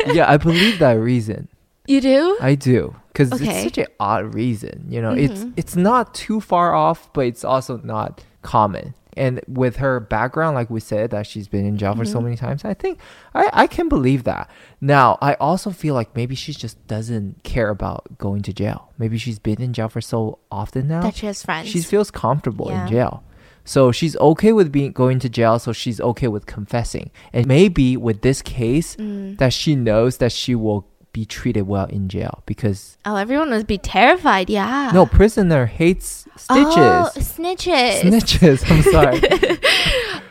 yeah, I believe that reason. You do? I do. Because okay. it's such an odd reason. You know, mm-hmm. it's it's not too far off, but it's also not common and with her background like we said that she's been in jail mm-hmm. for so mm-hmm. many times i think I, I can believe that now i also feel like maybe she just doesn't care about going to jail maybe she's been in jail for so often now that she has friends she feels comfortable yeah. in jail so she's okay with being going to jail so she's okay with confessing and maybe with this case mm. that she knows that she will be treated well in jail because oh everyone would be terrified yeah. No prisoner hates stitches. Oh, snitches. Snitches i'm sorry.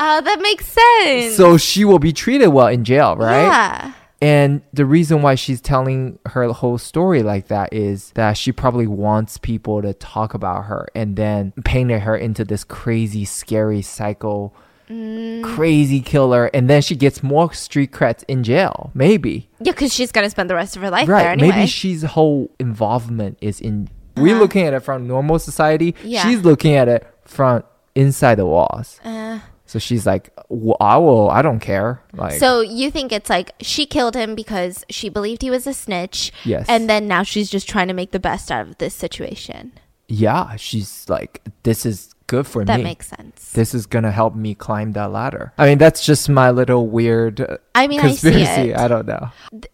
Uh, that makes sense. So she will be treated well in jail right? Yeah. And the reason why she's telling her whole story like that is that she probably wants people to talk about her and then painted her into this crazy, scary psycho Mm. Crazy killer, and then she gets more street creds in jail. Maybe. Yeah, because she's gonna spend the rest of her life right. there anyway. Maybe she's whole involvement is in. Uh-huh. We're looking at it from normal society. Yeah. She's looking at it from inside the walls. Uh. So she's like, well, I will. I don't care. Like, so you think it's like she killed him because she believed he was a snitch. Yes. And then now she's just trying to make the best out of this situation. Yeah, she's like, this is good for that me. That makes sense. This is gonna help me climb that ladder. I mean, that's just my little weird. Uh, I mean, conspiracy. I see it. I don't know.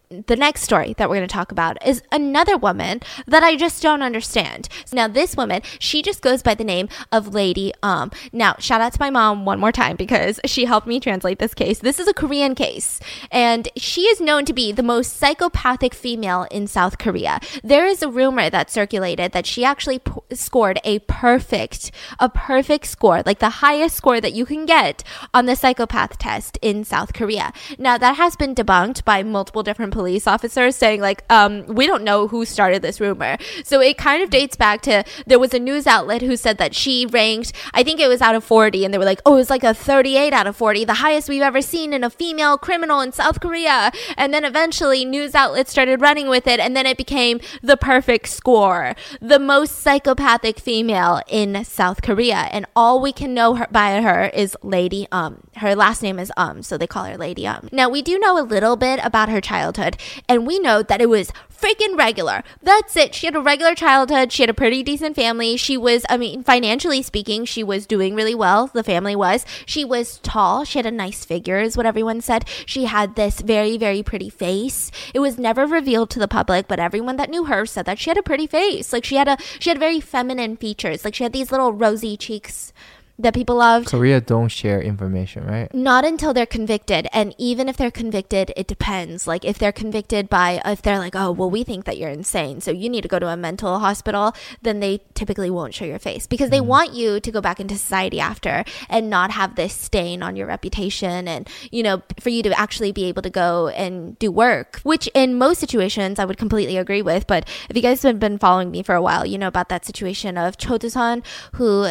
The next story that we're going to talk about is another woman that I just don't understand. Now, this woman, she just goes by the name of Lady Um. Now, shout out to my mom one more time because she helped me translate this case. This is a Korean case, and she is known to be the most psychopathic female in South Korea. There is a rumor that circulated that she actually p- scored a perfect, a perfect score, like the highest score that you can get on the psychopath test in South Korea. Now, that has been debunked by multiple different police officers saying, like, um, we don't know who started this rumor. So it kind of dates back to there was a news outlet who said that she ranked, I think it was out of 40, and they were like, oh, it's like a 38 out of 40, the highest we've ever seen in a female criminal in South Korea. And then eventually news outlets started running with it, and then it became the perfect score, the most psychopathic female in South Korea. And all we can know her, by her is Lady Um. Her last name is Um, so they call her Lady Um. Now, we do know a little bit about her childhood, and we know that it was freaking regular. That's it. She had a regular childhood. She had a pretty decent family. She was, I mean, financially speaking, she was doing really well. The family was. She was tall. She had a nice figure, is what everyone said. She had this very, very pretty face. It was never revealed to the public, but everyone that knew her said that she had a pretty face. Like she had a, she had very feminine features. Like she had these little rosy cheeks that people loved. Korea don't share information, right? Not until they're convicted. And even if they're convicted, it depends. Like if they're convicted by, if they're like, oh, well, we think that you're insane, so you need to go to a mental hospital, then they typically won't show your face because they mm. want you to go back into society after and not have this stain on your reputation and, you know, for you to actually be able to go and do work, which in most situations I would completely agree with. But if you guys have been following me for a while, you know about that situation of Cho who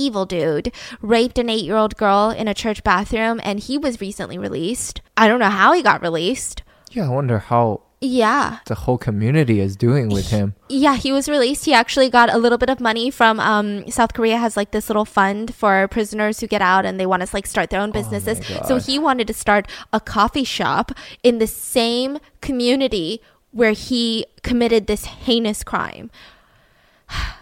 evil dude raped an eight year old girl in a church bathroom, and he was recently released. I don't know how he got released. Yeah, I wonder how yeah. the whole community is doing with him. Yeah he was released. He actually got a little bit of money from um, south korea has like this little fund for prisoners who get out and they want to like start their own oh businesses. oh so he wanted to start a coffee shop in the same community where he committed this heinous crime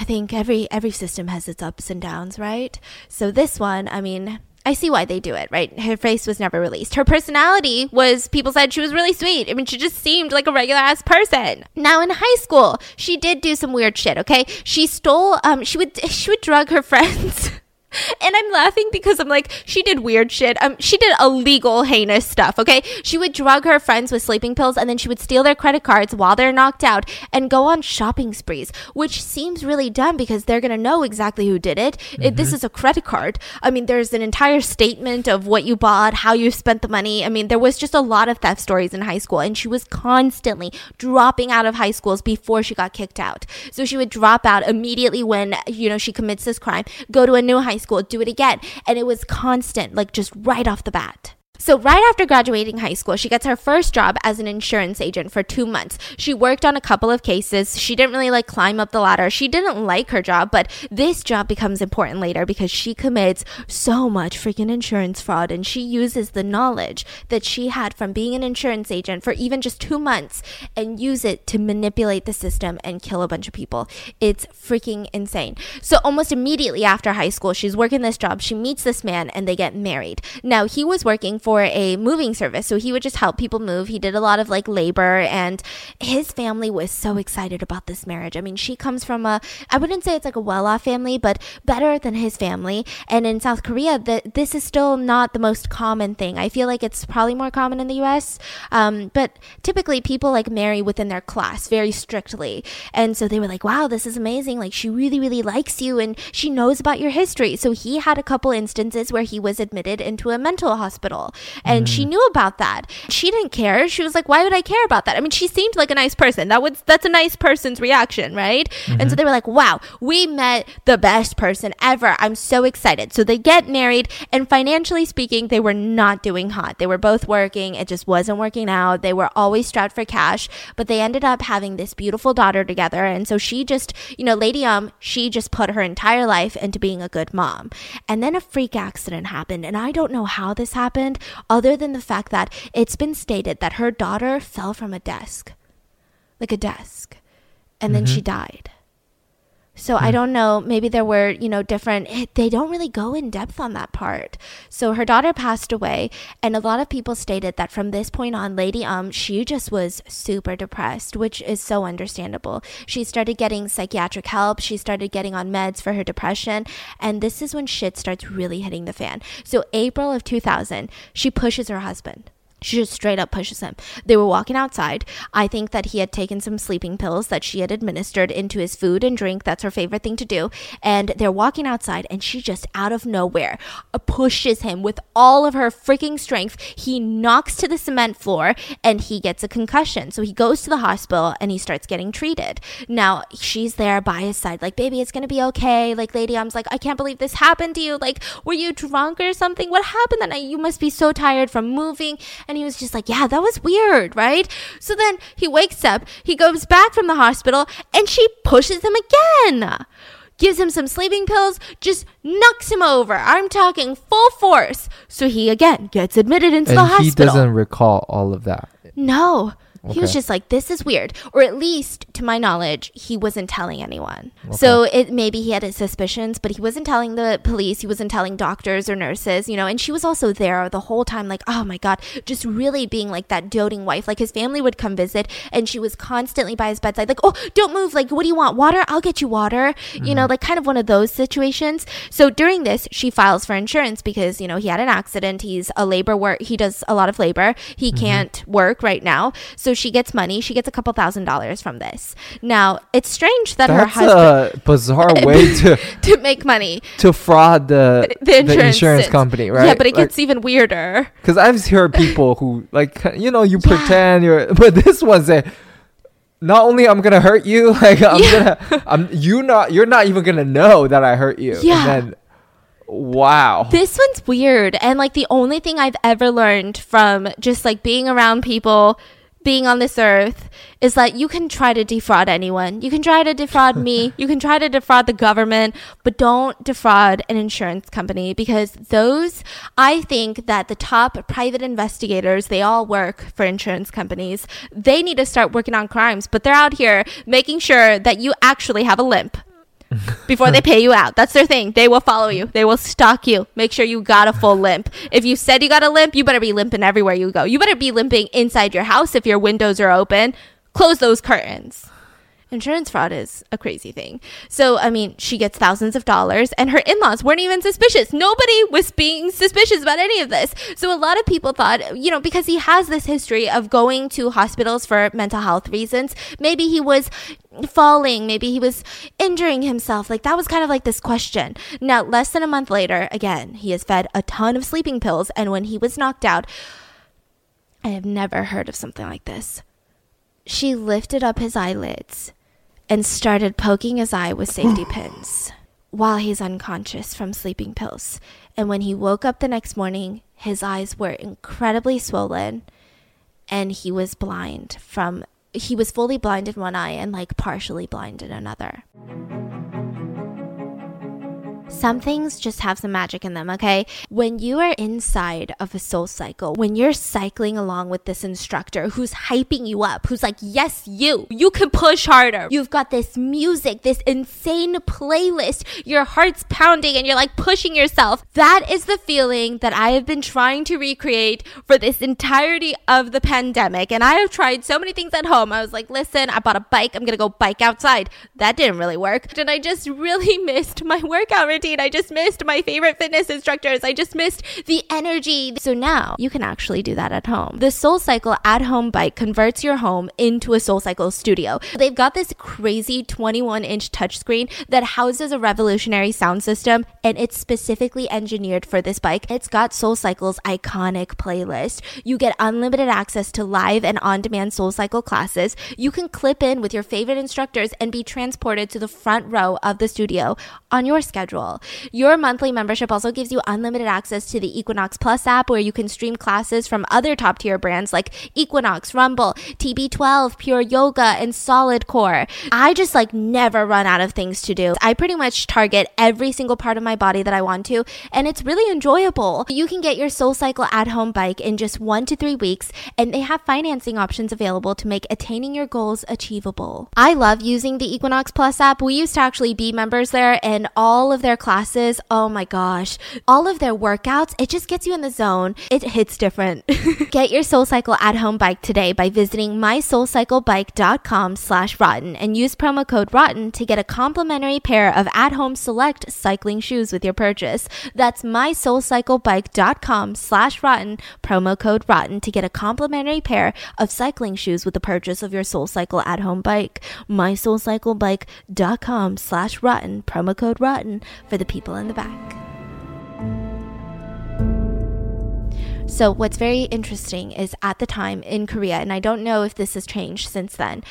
I think every every system has its ups and downs, right? So this one, I mean, I see why they do it, right? Her face was never released. Her personality was, people said she was really sweet. I mean, she just seemed like a regular ass person. Now in high school, she did do some weird shit, okay? She stole, um, she would, she would drug her friends. And I'm laughing because I'm like, she did weird shit. Um, she did illegal, heinous stuff. Okay, she would drug her friends with sleeping pills, and then she would steal their credit cards while they're knocked out and go on shopping sprees, which seems really dumb because they're gonna know exactly who did it. Mm-hmm. it. This is a credit card. I mean, there's an entire statement of what you bought, how you spent the money. I mean, there was just a lot of theft stories in high school, and she was constantly dropping out of high schools before she got kicked out. So she would drop out immediately when you know she commits this crime, go to a new high school, do it again. And it was constant, like just right off the bat. So, right after graduating high school, she gets her first job as an insurance agent for two months. She worked on a couple of cases. She didn't really like climb up the ladder. She didn't like her job, but this job becomes important later because she commits so much freaking insurance fraud and she uses the knowledge that she had from being an insurance agent for even just two months and use it to manipulate the system and kill a bunch of people. It's freaking insane. So, almost immediately after high school, she's working this job. She meets this man and they get married. Now, he was working for for a moving service. So he would just help people move. He did a lot of like labor and his family was so excited about this marriage. I mean, she comes from a, I wouldn't say it's like a well off family, but better than his family. And in South Korea, that this is still not the most common thing. I feel like it's probably more common in the US. Um, but typically people like marry within their class very strictly. And so they were like, wow, this is amazing. Like she really, really likes you and she knows about your history. So he had a couple instances where he was admitted into a mental hospital and mm. she knew about that. She didn't care. She was like, "Why would I care about that?" I mean, she seemed like a nice person. That was that's a nice person's reaction, right? Mm-hmm. And so mm-hmm. they were like, "Wow, we met the best person ever. I'm so excited." So they get married, and financially speaking, they were not doing hot. They were both working. It just wasn't working out. They were always strapped for cash, but they ended up having this beautiful daughter together. And so she just, you know, Lady Um, she just put her entire life into being a good mom. And then a freak accident happened, and I don't know how this happened other than the fact that it's been stated that her daughter fell from a desk, like a desk, and then mm-hmm. she died. So I hmm. don't know. Maybe there were, you know, different, eh, they don't really go in depth on that part. So her daughter passed away. And a lot of people stated that from this point on, Lady Um, she just was super depressed, which is so understandable. She started getting psychiatric help. She started getting on meds for her depression. And this is when shit starts really hitting the fan. So April of 2000, she pushes her husband she just straight up pushes him. They were walking outside. I think that he had taken some sleeping pills that she had administered into his food and drink. That's her favorite thing to do. And they're walking outside, and she just out of nowhere pushes him with all of her freaking strength. He knocks to the cement floor and he gets a concussion. So he goes to the hospital and he starts getting treated. Now she's there by his side, like, baby, it's gonna be okay. Like, lady, I'm like, I can't believe this happened to you. Like, were you drunk or something? What happened that night? You must be so tired from moving and he was just like, yeah, that was weird, right? So then he wakes up, he goes back from the hospital, and she pushes him again. Gives him some sleeping pills, just knocks him over. I'm talking full force. So he again gets admitted into and the hospital. He doesn't recall all of that. No. Okay. He was just like, this is weird. Or at least, to my knowledge, he wasn't telling anyone. Okay. So it maybe he had his suspicions, but he wasn't telling the police. He wasn't telling doctors or nurses, you know. And she was also there the whole time, like, oh my God, just really being like that doting wife. Like his family would come visit and she was constantly by his bedside, like, oh, don't move. Like, what do you want? Water? I'll get you water. Mm-hmm. You know, mm-hmm. like kind of one of those situations. So during this, she files for insurance because, you know, he had an accident. He's a labor work. He does a lot of labor. He mm-hmm. can't work right now. So so she gets money. She gets a couple thousand dollars from this. Now, it's strange that That's her husband. a bizarre way to to make money to fraud the the insurance, the insurance company, right? Yeah, but it like, gets even weirder. Because I've heard people who like you know you yeah. pretend you're, but this was a not only I'm gonna hurt you, like I'm yeah. gonna, I'm you not, you're not even gonna know that I hurt you. Yeah. And then, wow. This one's weird, and like the only thing I've ever learned from just like being around people being on this earth is that you can try to defraud anyone. You can try to defraud me. You can try to defraud the government, but don't defraud an insurance company because those, I think that the top private investigators, they all work for insurance companies. They need to start working on crimes, but they're out here making sure that you actually have a limp before they pay you out. That's their thing. They will follow you. They will stalk you. Make sure you got a full limp. If you said you got a limp, you better be limping everywhere you go. You better be limping inside your house if your windows are open. Close those curtains insurance fraud is a crazy thing. So, I mean, she gets thousands of dollars, and her in laws weren't even suspicious. Nobody was being suspicious about any of this. So, a lot of people thought, you know, because he has this history of going to hospitals for mental health reasons, maybe he was falling, maybe he was injuring himself. Like, that was kind of like this question. Now, less than a month later, again, he has fed a ton of sleeping pills, and when he was knocked out, I have never heard of something like this. She lifted up his eyelids and started poking his eye with safety pins while he's unconscious from sleeping pills. And when he woke up the next morning, his eyes were incredibly swollen and he was blind from he was fully blind in one eye and like partially blind in another. Some things just have some magic in them, okay? When you are inside of a soul cycle, when you're cycling along with this instructor who's hyping you up, who's like, yes, you, you can push harder. You've got this music, this insane playlist, your heart's pounding and you're like pushing yourself. That is the feeling that I have been trying to recreate for this entirety of the pandemic. And I have tried so many things at home. I was like, listen, I bought a bike. I'm going to go bike outside. That didn't really work. And I just really missed my workout routine I just missed my favorite fitness instructors. I just missed the energy. So now you can actually do that at home. The Soul Cycle at home bike converts your home into a Soul Cycle studio. They've got this crazy 21 inch touchscreen that houses a revolutionary sound system and it's specifically engineered for this bike. It's got Soul Cycle's iconic playlist. You get unlimited access to live and on demand Soul Cycle classes. You can clip in with your favorite instructors and be transported to the front row of the studio on your schedule. Affordable. Your monthly membership also gives you unlimited access to the Equinox Plus app where you can stream classes from other top tier brands like Equinox, Rumble, TB12, Pure Yoga, and Solid Core. I just like never run out of things to do. I pretty much target every single part of my body that I want to, and it's really enjoyable. You can get your Soul Cycle at home bike in just one to three weeks, and they have financing options available to make attaining your goals achievable. I love using the Equinox Plus app. We used to actually be members there, and all of their classes, oh my gosh, all of their workouts, it just gets you in the zone. It hits different. Get your Soul Cycle at home bike today by visiting mysoulcyclebike.com slash rotten and use promo code rotten to get a complimentary pair of at home select cycling shoes with your purchase. That's mysoulcyclebike.com slash rotten, promo code rotten to get a complimentary pair of cycling shoes with the purchase of your Soul Cycle at home bike. mysoulcyclebike.com slash rotten, promo code rotten for the people in the back. So, what's very interesting is at the time in Korea, and I don't know if this has changed since then,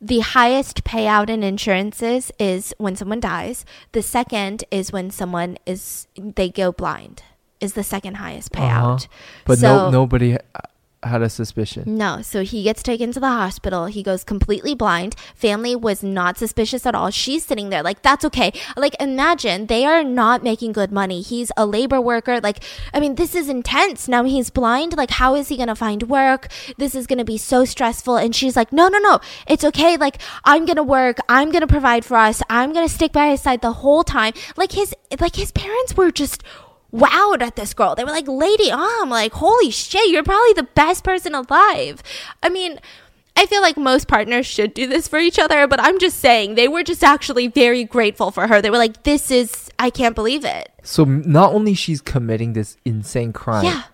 the highest payout in insurances is when someone dies. The second is when someone is they go blind. Is the second highest payout. Uh-huh. But so, no, nobody had a suspicion. No, so he gets taken to the hospital. He goes completely blind. Family was not suspicious at all. She's sitting there like, that's okay. Like, imagine they are not making good money. He's a labor worker. Like, I mean, this is intense. Now he's blind. Like, how is he going to find work? This is going to be so stressful. And she's like, no, no, no. It's okay. Like, I'm going to work. I'm going to provide for us. I'm going to stick by his side the whole time. Like, his, like, his parents were just wowed at this girl. They were like, Lady Om, like, holy shit, you're probably the best person alive. I mean, I feel like most partners should do this for each other, but I'm just saying they were just actually very grateful for her. They were like, "This is I can't believe it." So not only she's committing this insane crime, yeah,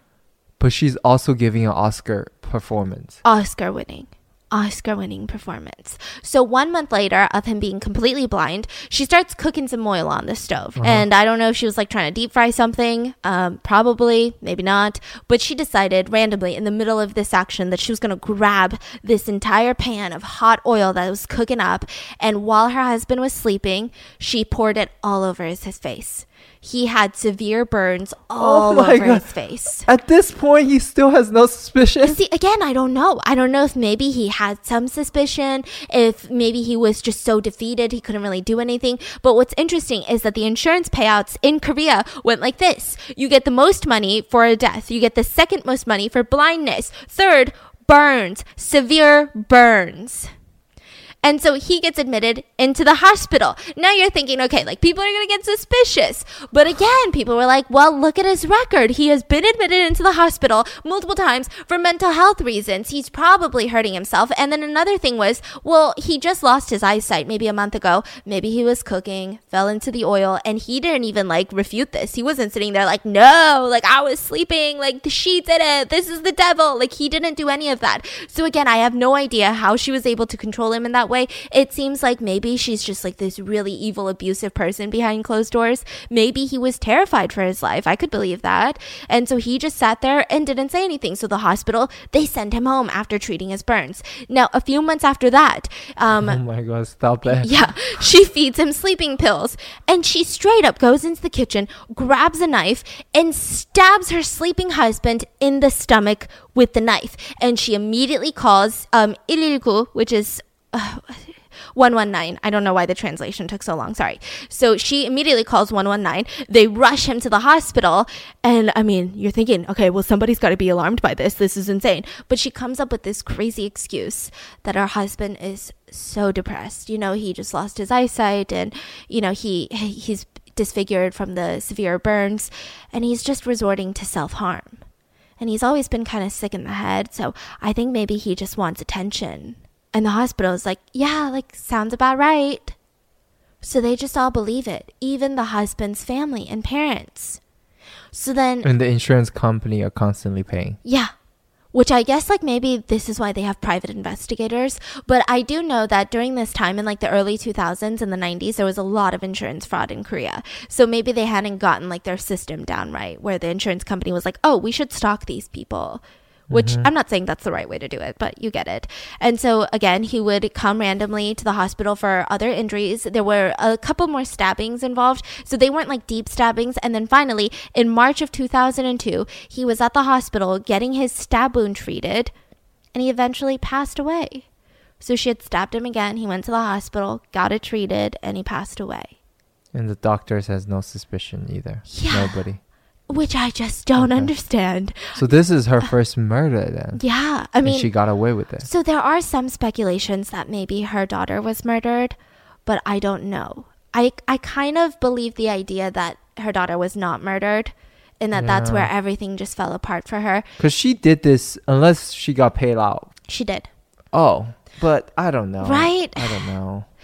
but she's also giving an Oscar performance. Oscar winning. Oscar winning performance. So, one month later, of him being completely blind, she starts cooking some oil on the stove. Uh-huh. And I don't know if she was like trying to deep fry something, um, probably, maybe not. But she decided randomly in the middle of this action that she was going to grab this entire pan of hot oil that was cooking up. And while her husband was sleeping, she poured it all over his, his face he had severe burns oh all oh over God. his face. At this point, he still has no suspicion. see, again, I don't know. I don't know if maybe he had some suspicion, if maybe he was just so defeated he couldn't really do anything. But what's interesting is that the insurance payouts in Korea went like this you get the most money for a death, you get the second most money for blindness, third, burns, severe burns. And so he gets admitted into the hospital. Now you're thinking, okay, like people are going to get suspicious. But again, people were like, well, look at his record. He has been admitted into the hospital multiple times for mental health reasons. He's probably hurting himself. And then another thing was, well, he just lost his eyesight maybe a month ago. Maybe he was cooking, fell into the oil, and he didn't even like refute this. He wasn't sitting there like, no, like I was sleeping, like she did it. This is the devil. Like he didn't do any of that. So again, I have no idea how she was able to control him in that way. It seems like maybe she's just like this really evil, abusive person behind closed doors. Maybe he was terrified for his life. I could believe that. And so he just sat there and didn't say anything. So the hospital, they send him home after treating his burns. Now, a few months after that, um, oh my God, stop that. Yeah, she feeds him sleeping pills and she straight up goes into the kitchen, grabs a knife, and stabs her sleeping husband in the stomach with the knife. And she immediately calls um, 119, which is uh, 119. I don't know why the translation took so long. Sorry. So she immediately calls 119. They rush him to the hospital. And I mean, you're thinking, okay, well, somebody's got to be alarmed by this. This is insane. But she comes up with this crazy excuse that her husband is so depressed. You know, he just lost his eyesight and, you know, he he's disfigured from the severe burns and he's just resorting to self harm. And he's always been kind of sick in the head. So I think maybe he just wants attention. And the hospital is like, yeah, like, sounds about right. So they just all believe it, even the husband's family and parents. So then. And the insurance company are constantly paying. Yeah. Which I guess, like, maybe this is why they have private investigators. But I do know that during this time in, like, the early 2000s and the 90s, there was a lot of insurance fraud in Korea. So maybe they hadn't gotten, like, their system down right, where the insurance company was like, oh, we should stalk these people which mm-hmm. I'm not saying that's the right way to do it, but you get it. And so again, he would come randomly to the hospital for other injuries. There were a couple more stabbings involved, so they weren't like deep stabbings. And then finally, in March of 2002, he was at the hospital getting his stab wound treated, and he eventually passed away. So she had stabbed him again. He went to the hospital, got it treated, and he passed away. And the doctors has no suspicion either. Yeah. Nobody which I just don't okay. understand. So this is her first murder then. Yeah, I mean and she got away with it. So there are some speculations that maybe her daughter was murdered, but I don't know. I I kind of believe the idea that her daughter was not murdered and that yeah. that's where everything just fell apart for her. Cuz she did this unless she got paid out. She did. Oh, but I don't know. Right? I don't know.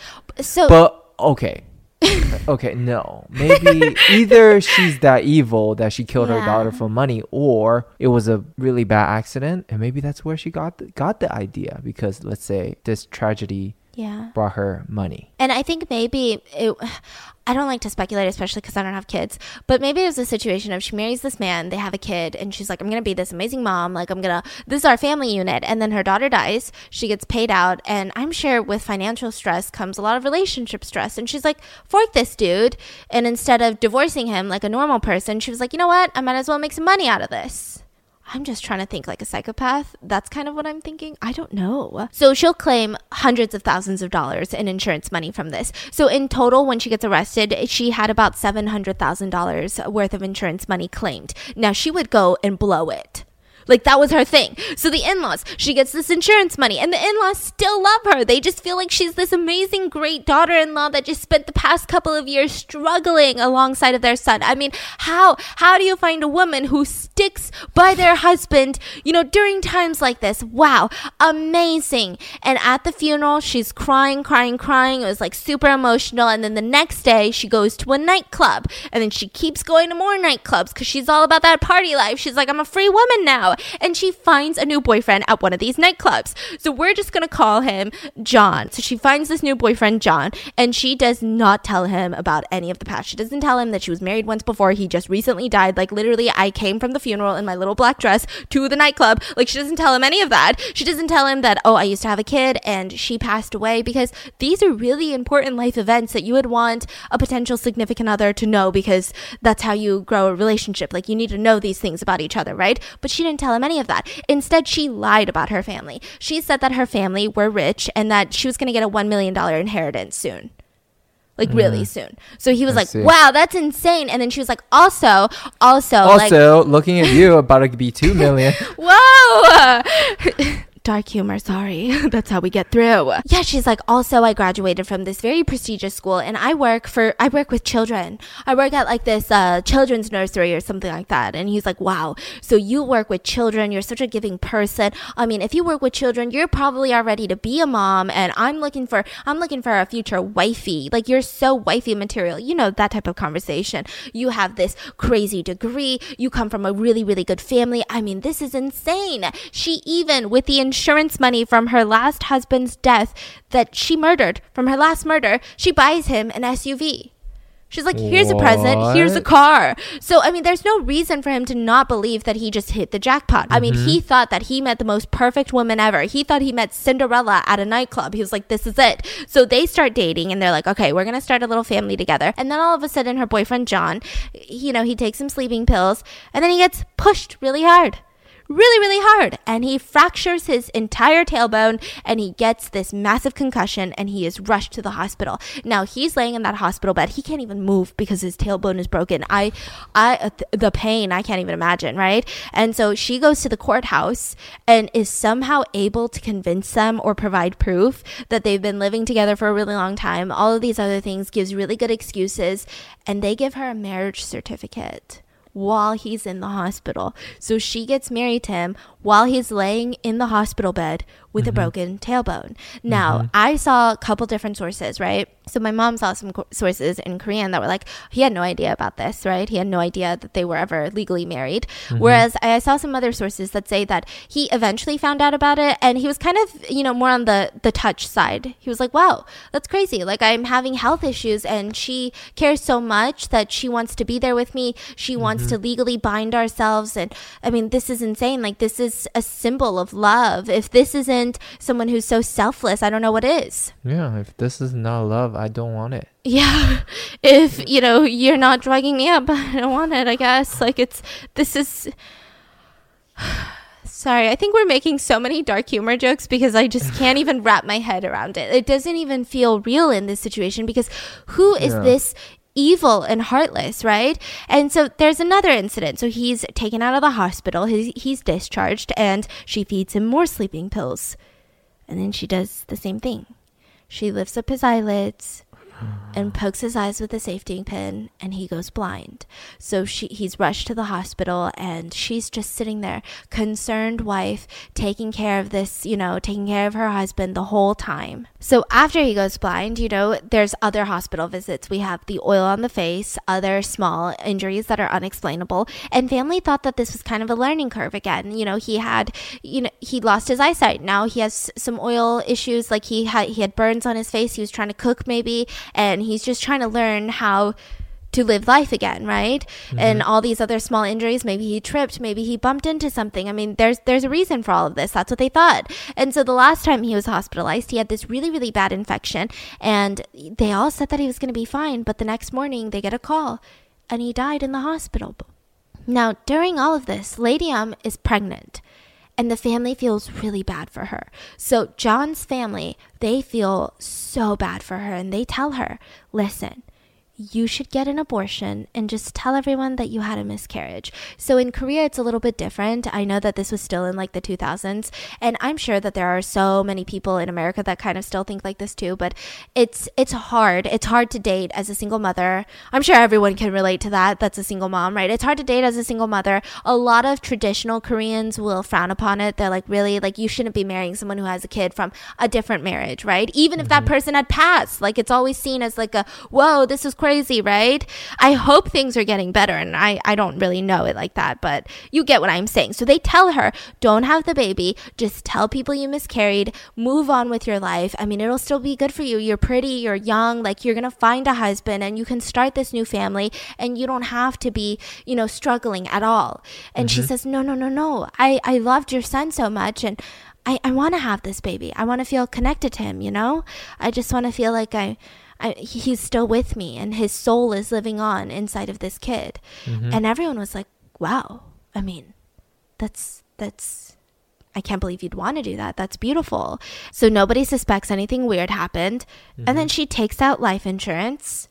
So But okay okay, no. Maybe either she's that evil that she killed yeah. her daughter for money, or it was a really bad accident, and maybe that's where she got the, got the idea. Because let's say this tragedy yeah. brought her money. And I think maybe it, I don't like to speculate, especially because I don't have kids, but maybe it was a situation of she marries this man, they have a kid, and she's like, I'm going to be this amazing mom. Like, I'm going to, this is our family unit. And then her daughter dies. She gets paid out. And I'm sure with financial stress comes a lot of relationship stress. And she's like, fork this dude. And instead of divorcing him like a normal person, she was like, you know what? I might as well make some money out of this. I'm just trying to think like a psychopath. That's kind of what I'm thinking. I don't know. So she'll claim hundreds of thousands of dollars in insurance money from this. So in total, when she gets arrested, she had about $700,000 worth of insurance money claimed. Now she would go and blow it. Like that was her thing. So the in-laws, she gets this insurance money and the in-laws still love her. They just feel like she's this amazing great daughter-in-law that just spent the past couple of years struggling alongside of their son. I mean, how how do you find a woman who sticks by their husband, you know, during times like this? Wow, amazing. And at the funeral, she's crying, crying, crying. It was like super emotional and then the next day she goes to a nightclub and then she keeps going to more nightclubs cuz she's all about that party life. She's like I'm a free woman now and she finds a new boyfriend at one of these nightclubs. So we're just gonna call him John. So she finds this new boyfriend, John, and she does not tell him about any of the past. She doesn't tell him that she was married once before. He just recently died. Like literally, I came from the funeral in my little black dress to the nightclub. Like she doesn't tell him any of that. She doesn't tell him that, oh, I used to have a kid and she passed away because these are really important life events that you would want a potential significant other to know because that's how you grow a relationship. Like you need to know these things about each other, right? But she didn't tell him any of that. Instead, she lied about her family. She said that her family were rich and that she was going to get a $1 million inheritance soon like mm. really soon. So he was I like, see. "Wow, that's insane." And then she was like, "Also, also, also, like, looking at you, about to be two million. Whoa! dark humor. Sorry. That's how we get through. Yeah, she's like, also, I graduated from this very prestigious school and I work for, I work with children. I work at like this uh, children's nursery or something like that. And he's like, wow. So you work with children. You're such a giving person. I mean, if you work with children, you're probably already to be a mom. And I'm looking for, I'm looking for a future wifey. Like you're so wifey material. You know, that type of conversation. You have this crazy degree. You come from a really, really good family. I mean, this is insane. She even with the insurance money from her last husband's death that she murdered, from her last murder, she buys him an SUV. She's like, here's what? a present, here's a car. So, I mean, there's no reason for him to not believe that he just hit the jackpot. Mm-hmm. I mean, he mm-hmm. thought that he met the most perfect woman ever. He thought he met Cinderella at a nightclub. He was like, this is it. So they start dating and they're like, okay, we're going to start a little family together. And then all of a sudden, her boyfriend, John, you know, he takes some sleeping pills and then he gets pushed really hard really, really hard. And he fractures his entire tailbone and he gets this massive concussion and he is rushed to the hospital. Now he's laying in that hospital bed. He can't even move because his tailbone is broken. I, I, the pain, I can't even imagine, right? And so she goes to the courthouse and is somehow able to convince them or provide proof that they've been living together for a really long time. All of these other things gives really good excuses and they give her a marriage certificate while he's in the hospital. So she gets married to him while he's laying in the hospital bed with mm-hmm. a broken tailbone. Now, mm-hmm. I saw a couple different sources, right? So my mom saw some co- sources in Korean that were like, he had no idea about this, right? He had no idea that they were ever legally married. Mm-hmm. Whereas I saw some other sources that say that he eventually found out about it and he was kind of, you know, more on the the touch side. He was like, "Wow, that's crazy. Like I'm having health issues and she cares so much that she wants to be there with me. She wants mm-hmm. to legally bind ourselves and I mean, this is insane. Like this is is a symbol of love, if this isn't someone who's so selfless, I don't know what is. Yeah, if this is not love, I don't want it. Yeah. If, you know, you're not dragging me up, I don't want it, I guess. Like it's this is Sorry, I think we're making so many dark humor jokes because I just can't even wrap my head around it. It doesn't even feel real in this situation because who is yeah. this evil and heartless, right? And so there's another incident. So he's taken out of the hospital, he's, he's discharged, and she feeds him more sleeping pills. And then she does the same thing. She lifts up his eyelids, and pokes his eyes with a safety pin and he goes blind. So she he's rushed to the hospital and she's just sitting there, concerned wife, taking care of this, you know, taking care of her husband the whole time. So after he goes blind, you know, there's other hospital visits. We have the oil on the face, other small injuries that are unexplainable, and family thought that this was kind of a learning curve again. You know, he had you know, he lost his eyesight. Now he has some oil issues like he had he had burns on his face. He was trying to cook maybe and he's just trying to learn how to live life again, right? Mm-hmm. And all these other small injuries, maybe he tripped, maybe he bumped into something. I mean, there's there's a reason for all of this. That's what they thought. And so the last time he was hospitalized, he had this really really bad infection and they all said that he was going to be fine, but the next morning they get a call and he died in the hospital. Now, during all of this, Lady M is pregnant and the family feels really bad for her. So John's family, they feel so bad for her and they tell her, "Listen, you should get an abortion and just tell everyone that you had a miscarriage. So in Korea, it's a little bit different. I know that this was still in like the 2000s, and I'm sure that there are so many people in America that kind of still think like this too. But it's it's hard. It's hard to date as a single mother. I'm sure everyone can relate to that. That's a single mom, right? It's hard to date as a single mother. A lot of traditional Koreans will frown upon it. They're like, really, like you shouldn't be marrying someone who has a kid from a different marriage, right? Even if that mm-hmm. person had passed, like it's always seen as like a whoa, this is crazy, right? I hope things are getting better. And I, I don't really know it like that, but you get what I'm saying. So they tell her, don't have the baby. Just tell people you miscarried. Move on with your life. I mean, it'll still be good for you. You're pretty. You're young. Like you're going to find a husband and you can start this new family and you don't have to be, you know, struggling at all. And mm-hmm. she says, no, no, no, no. I, I loved your son so much. And I, I want to have this baby. I want to feel connected to him, you know? I just want to feel like I, I, he's still with me and his soul is living on inside of this kid. Mm-hmm. And everyone was like, wow. I mean, that's, that's, I can't believe you'd want to do that. That's beautiful. So nobody suspects anything weird happened. Mm-hmm. And then she takes out life insurance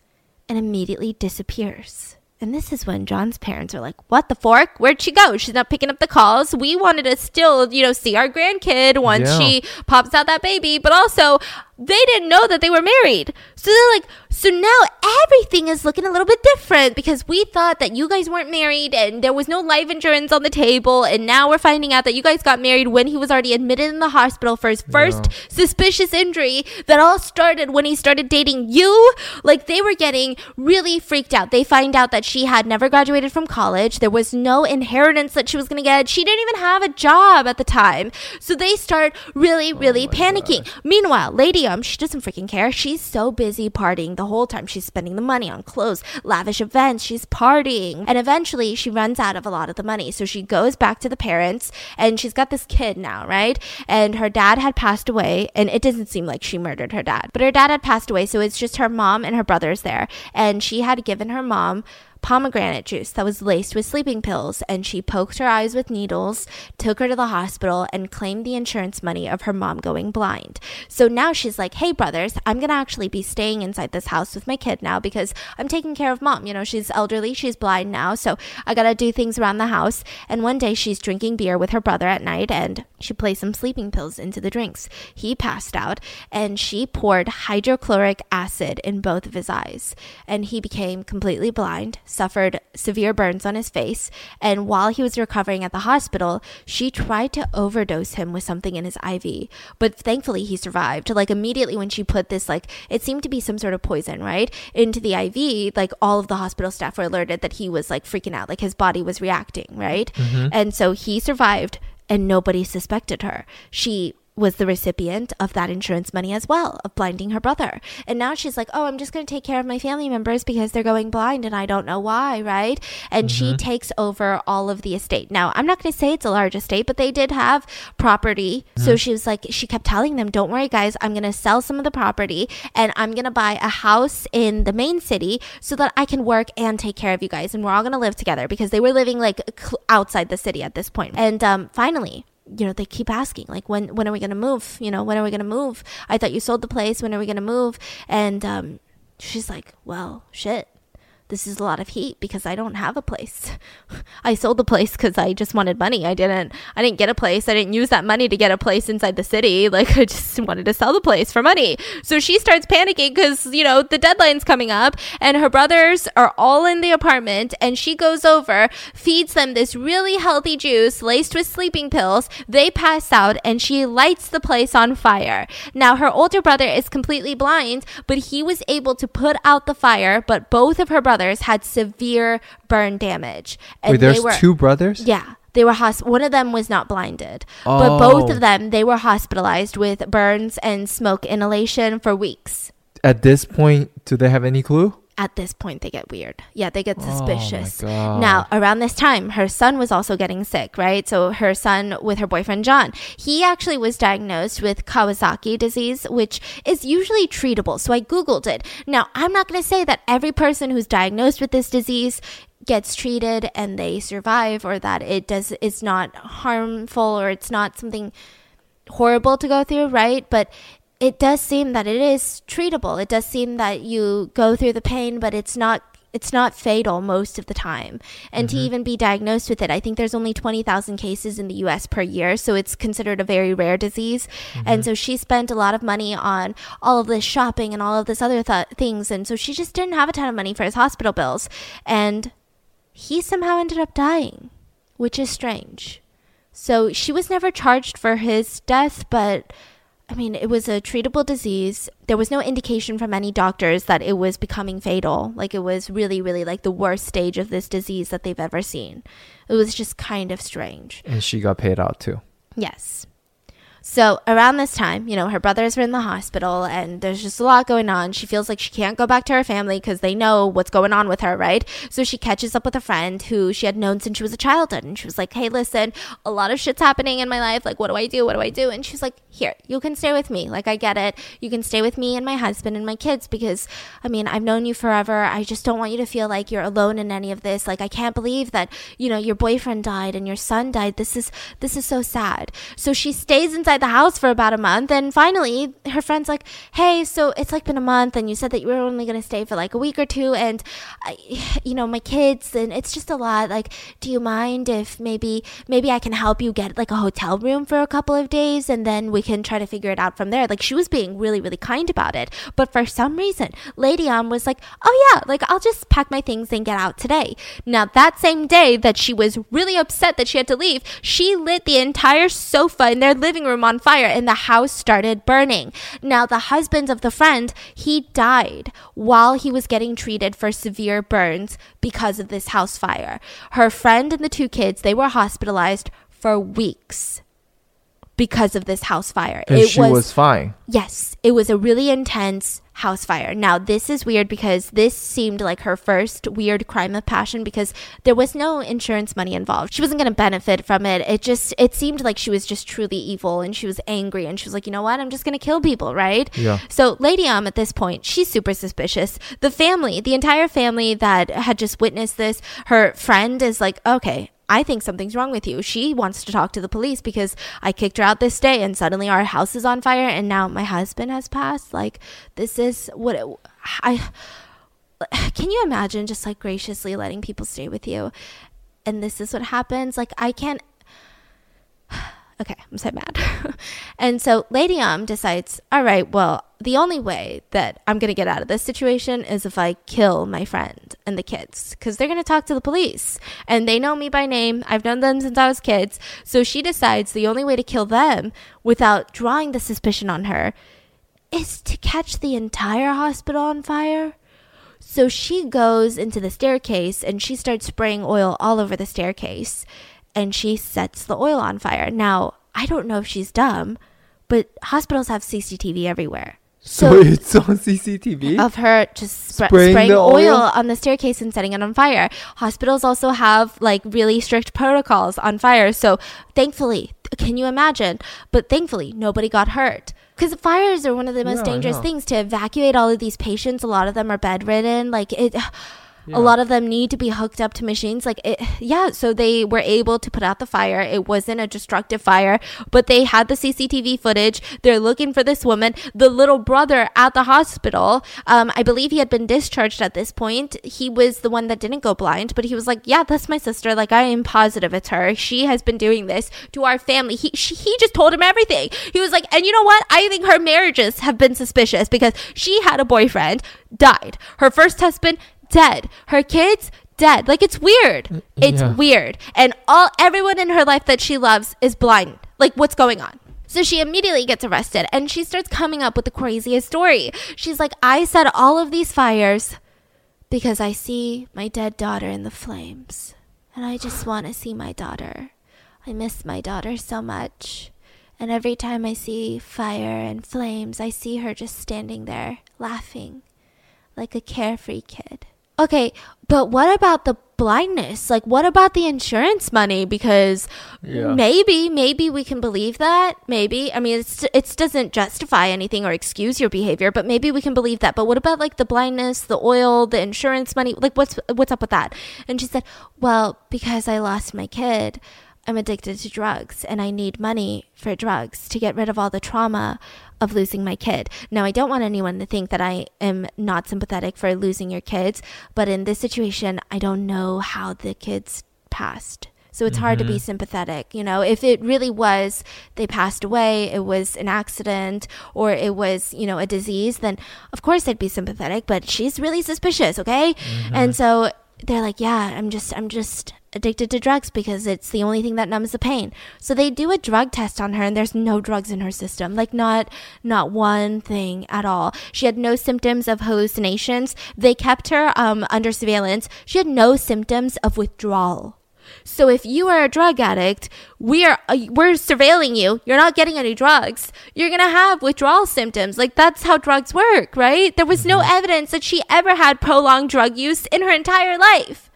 and immediately disappears. And this is when John's parents are like, What the fork? Where'd she go? She's not picking up the calls. We wanted to still, you know, see our grandkid once yeah. she pops out that baby, but also they didn't know that they were married. So they're like, so now everything is looking a little bit different because we thought that you guys weren't married and there was no life insurance on the table. And now we're finding out that you guys got married when he was already admitted in the hospital for his first yeah. suspicious injury that all started when he started dating you. Like they were getting really freaked out. They find out that she had never graduated from college. There was no inheritance that she was going to get. She didn't even have a job at the time. So they start really, really oh panicking. Gosh. Meanwhile, Lady Um, she doesn't freaking care. She's so busy partying the whole time. She's spending the money on clothes, lavish events. She's partying. And eventually she runs out of a lot of the money. So she goes back to the parents and she's got this kid now, right? And her dad had passed away and it doesn't seem like she murdered her dad, but her dad had passed away. So it's just her mom and her brothers there. And she had given her mom pomegranate juice that was laced with sleeping pills, and she poked her eyes with needles, took her to the hospital, and claimed the insurance money of her mom going blind. So now she's like, hey, brothers, I'm going to actually be staying inside this house with my kid now because I'm taking care of mom. You know, she's elderly, she's blind now, so I got to do things around the house. And one day she's drinking beer with her brother at night, and she placed some sleeping pills into the drinks. He passed out, and she poured hydrochloric acid in both of his eyes, and he became completely blind suffered severe burns on his face, and while he was recovering at the hospital, she tried to overdose him with something in his IV. But thankfully, he survived. Like, immediately when she put this, like, it seemed to be some sort of poison, right, into the IV, like, all of the hospital staff were alerted that he was, like, freaking out, like, his body was reacting, right? Mm-hmm. And so he survived and nobody suspected her. She was the recipient of that insurance money as well, of blinding her brother. And now she's like, oh, I'm just going to take care of my family members because they're going blind and I don't know why, right? And mm-hmm. she takes over all of the estate. Now, I'm not going to say it's a large estate, but they did have property. Mm-hmm. So she was like, she kept telling them, don't worry, guys, I'm going to sell some of the property and I'm going to buy a house in the main city so that I can work and take care of you guys. And we're all going to live together because they were living like outside the city at this point. And um, finally, you know they keep asking like when when are we going to move? You know when are we going to move? I thought you sold the place. When are we going to move? And um, she's like well shit this is a lot of heat because I don't have a place. I sold the place because I just wanted money. I didn't I didn't get a place. I didn't use that money to get a place inside the city. Like I just wanted to sell the place for money. So she starts panicking because, you know, the deadline's coming up and her brothers are all in the apartment and she goes over, feeds them this really healthy juice laced with sleeping pills. They pass out and she lights the place on fire. Now her older brother is completely blind, but he was able to put out the fire, but both of her brothers brothers had severe burn damage. And Wait, there's were, two brothers? Yeah. They were hosp- one of them was not blinded, oh. but both of them they were hospitalized with burns and smoke inhalation for weeks. At this point, do they have any clue? At this point they get weird. Yeah, they get oh suspicious. Oh now, around this time, her son was also getting sick, right? So her son with her boyfriend John, he actually was diagnosed with Kawasaki disease, which is usually treatable. So I googled it. Now, I'm not going to say that every person who's diagnosed with this disease gets treated and they survive or that it does it's not harmful or it's not something horrible to go through, right? But it does seem that it is treatable. It does seem that you go through the pain, but it's not it's not fatal most of the time. And mm-hmm. to even be diagnosed with it, I think there's only 20,000 cases in the US per year, so it's considered a very rare disease. Mm-hmm. And so she spent a lot of money on all of this shopping and all of this other th- things, and so she just didn't have a ton of money for his hospital bills. And he somehow ended up dying, which is strange. So she was never charged for his death, but I mean, it was a treatable disease. There was no indication from any doctors that it was becoming fatal. Like, it was really, really like the worst stage of this disease that they've ever seen. It was just kind of strange. And she got paid out too. Yes. So around this time, you know, her brothers are in the hospital and there's just a lot going on. She feels like she can't go back to her family because they know what's going on with her, right? So she catches up with a friend who she had known since she was a child and she was like, Hey, listen, a lot of shit's happening in my life. Like, what do I do? What do I do? And she's like, Here, you can stay with me. Like, I get it. You can stay with me and my husband and my kids because, I mean, I've known you forever. I just don't want you to feel like you're alone in any of this. Like, I can't believe that, you know, your boyfriend died and your son died. This is, this is so sad. So she stays inside the house for about a month. And finally, her friend's like, Hey, so it's like been a month, and you said that you were only going to stay for like a week or two. And, I, you know, my kids, and it's just a lot. Like, do you mind if maybe, maybe I can help you get like a hotel room for a couple of days and then we can try to figure it out from there? Like, she was being really, really kind about it. But for some reason, Lady Am was like, Oh, yeah, like I'll just pack my things and get out today. Now, that same day that she was really upset that she had to leave, she lit the entire sofa in their living room on fire and the house started burning. Now, the husband of the friend, he died while he was getting treated for severe burns because of this house fire. Her friend and the two kids, they were hospitalized for weeks because of this house fire. It she was, was fine. Yes, it was a really intense house fire. Now, this is weird because this seemed like her first weird crime of passion because there was no insurance money involved. She wasn't going to benefit from it. It just it seemed like she was just truly evil and she was angry and she was like, "You know what? I'm just going to kill people, right?" Yeah. So, Lady Am at this point, she's super suspicious. The family, the entire family that had just witnessed this, her friend is like, "Okay, I think something's wrong with you. She wants to talk to the police because I kicked her out this day and suddenly our house is on fire and now my husband has passed. Like, this is what it, I. Can you imagine just like graciously letting people stay with you? And this is what happens. Like, I can't Okay, I'm so mad. and so Lady Um decides, all right, well, the only way that I'm going to get out of this situation is if I kill my friend and the kids because they're going to talk to the police and they know me by name. I've known them since I was kids. So she decides the only way to kill them without drawing the suspicion on her is to catch the entire hospital on fire. So she goes into the staircase and she starts spraying oil all over the staircase and she sets the oil on fire. Now, I don't know if she's dumb, but hospitals have CCTV everywhere. So, so it's on CCTV of her just spra- spraying, spraying oil? oil on the staircase and setting it on fire. Hospitals also have like really strict protocols on fire. So thankfully, can you imagine? But thankfully, nobody got hurt. Because fires are one of the most yeah, dangerous things to evacuate all of these patients. A lot of them are bedridden. Like it yeah. A lot of them need to be hooked up to machines. Like, it, yeah, so they were able to put out the fire. It wasn't a destructive fire, but they had the CCTV footage. They're looking for this woman. The little brother at the hospital, um, I believe he had been discharged at this point. He was the one that didn't go blind, but he was like, yeah, that's my sister. Like, I am positive it's her. She has been doing this to our family. He, she, he just told him everything. He was like, and you know what? I think her marriages have been suspicious because she had a boyfriend, died. Her first husband dead. Her kids dead. Like it's weird. Mm, it's yeah. weird. And all everyone in her life that she loves is blind. Like what's going on? So she immediately gets arrested and she starts coming up with the craziest story. She's like, I set all of these fires because I see my dead daughter in the flames. And I just want to see my daughter. I miss my daughter so much. And every time I see fire and flames, I see her just standing there laughing like a carefree kid. Okay, but what about the blindness? Like, what about the insurance money? Because yeah. maybe, maybe we can believe that. Maybe. I mean, it's, it doesn't justify anything or excuse your behavior, but maybe we can believe that. But what about like the blindness, the oil, the insurance money? Like, what's what's up with that? And she said, well, because I lost my kid. I'm addicted to drugs and I need money for drugs to get rid of all the trauma of losing my kid. Now, I don't want anyone to think that I am not sympathetic for losing your kids, but in this situation, I don't know how the kids passed. So it's mm-hmm. hard to be mm-hmm. sympathetic. You know, if it really was they passed away, it was an accident, or it was, you know, a disease, then of course I'd be sympathetic, but she's really suspicious, okay? Mm-hmm. And so they're like, yeah, I'm just, I'm just addicted to drugs because it's the only thing that numbs the pain. So they do a drug test on her and there's no drugs in her system. Like not not one thing at all. She had no symptoms of hallucinations. They kept her um, under surveillance. She had no symptoms of withdrawal. So if you are a drug addict, we are uh, we're surveilling you. You're not getting any drugs. You're going to have withdrawal symptoms. Like that's how drugs work, right? There was no mm-hmm. evidence that she ever had prolonged drug use in her entire life.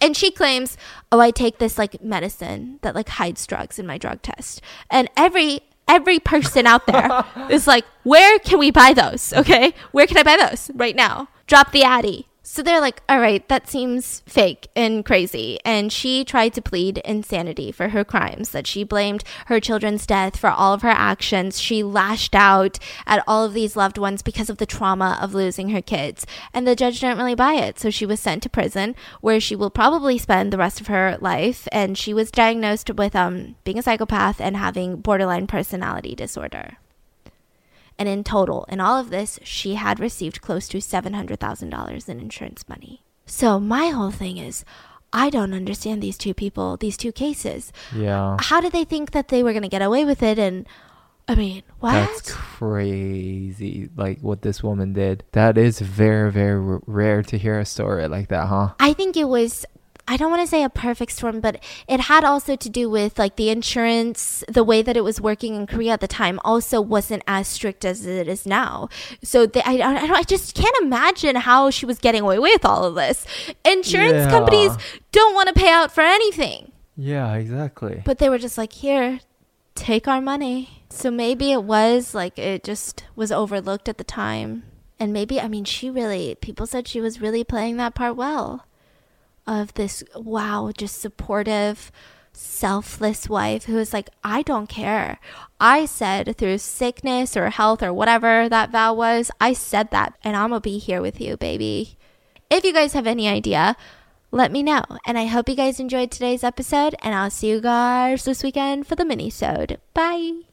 And she claims, "Oh, I take this like medicine that like hides drugs in my drug test." And every every person out there is like, "Where can we buy those?" Okay? Where can I buy those right now? Drop the Addy. So they're like, all right, that seems fake and crazy. And she tried to plead insanity for her crimes, that she blamed her children's death for all of her actions. She lashed out at all of these loved ones because of the trauma of losing her kids. And the judge didn't really buy it. So she was sent to prison where she will probably spend the rest of her life. And she was diagnosed with um, being a psychopath and having borderline personality disorder. And in total, in all of this, she had received close to $700,000 in insurance money. So my whole thing is, I don't understand these two people, these two cases. Yeah. How did they think that they were going to get away with it? And I mean, what? That's crazy. Like what this woman did. That is very, very rare to hear a story like that, huh? I think it was I don't want to say a perfect storm, but it had also to do with like the insurance, the way that it was working in Korea at the time also wasn't as strict as it is now. So they, I, I, I just can't imagine how she was getting away with all of this. Insurance yeah. companies don't want to pay out for anything. Yeah, exactly. But they were just like, here, take our money. So maybe it was like it just was overlooked at the time. And maybe, I mean, she really, people said she was really playing that part well of this wow, just supportive, selfless wife who is like, I don't care. I said through sickness or health or whatever that vow was, I said that and I'm gonna be here with you, baby. If you guys have any idea, let me know. And I hope you guys enjoyed today's episode, and I'll see you guys this weekend for the mini-sode. Bye.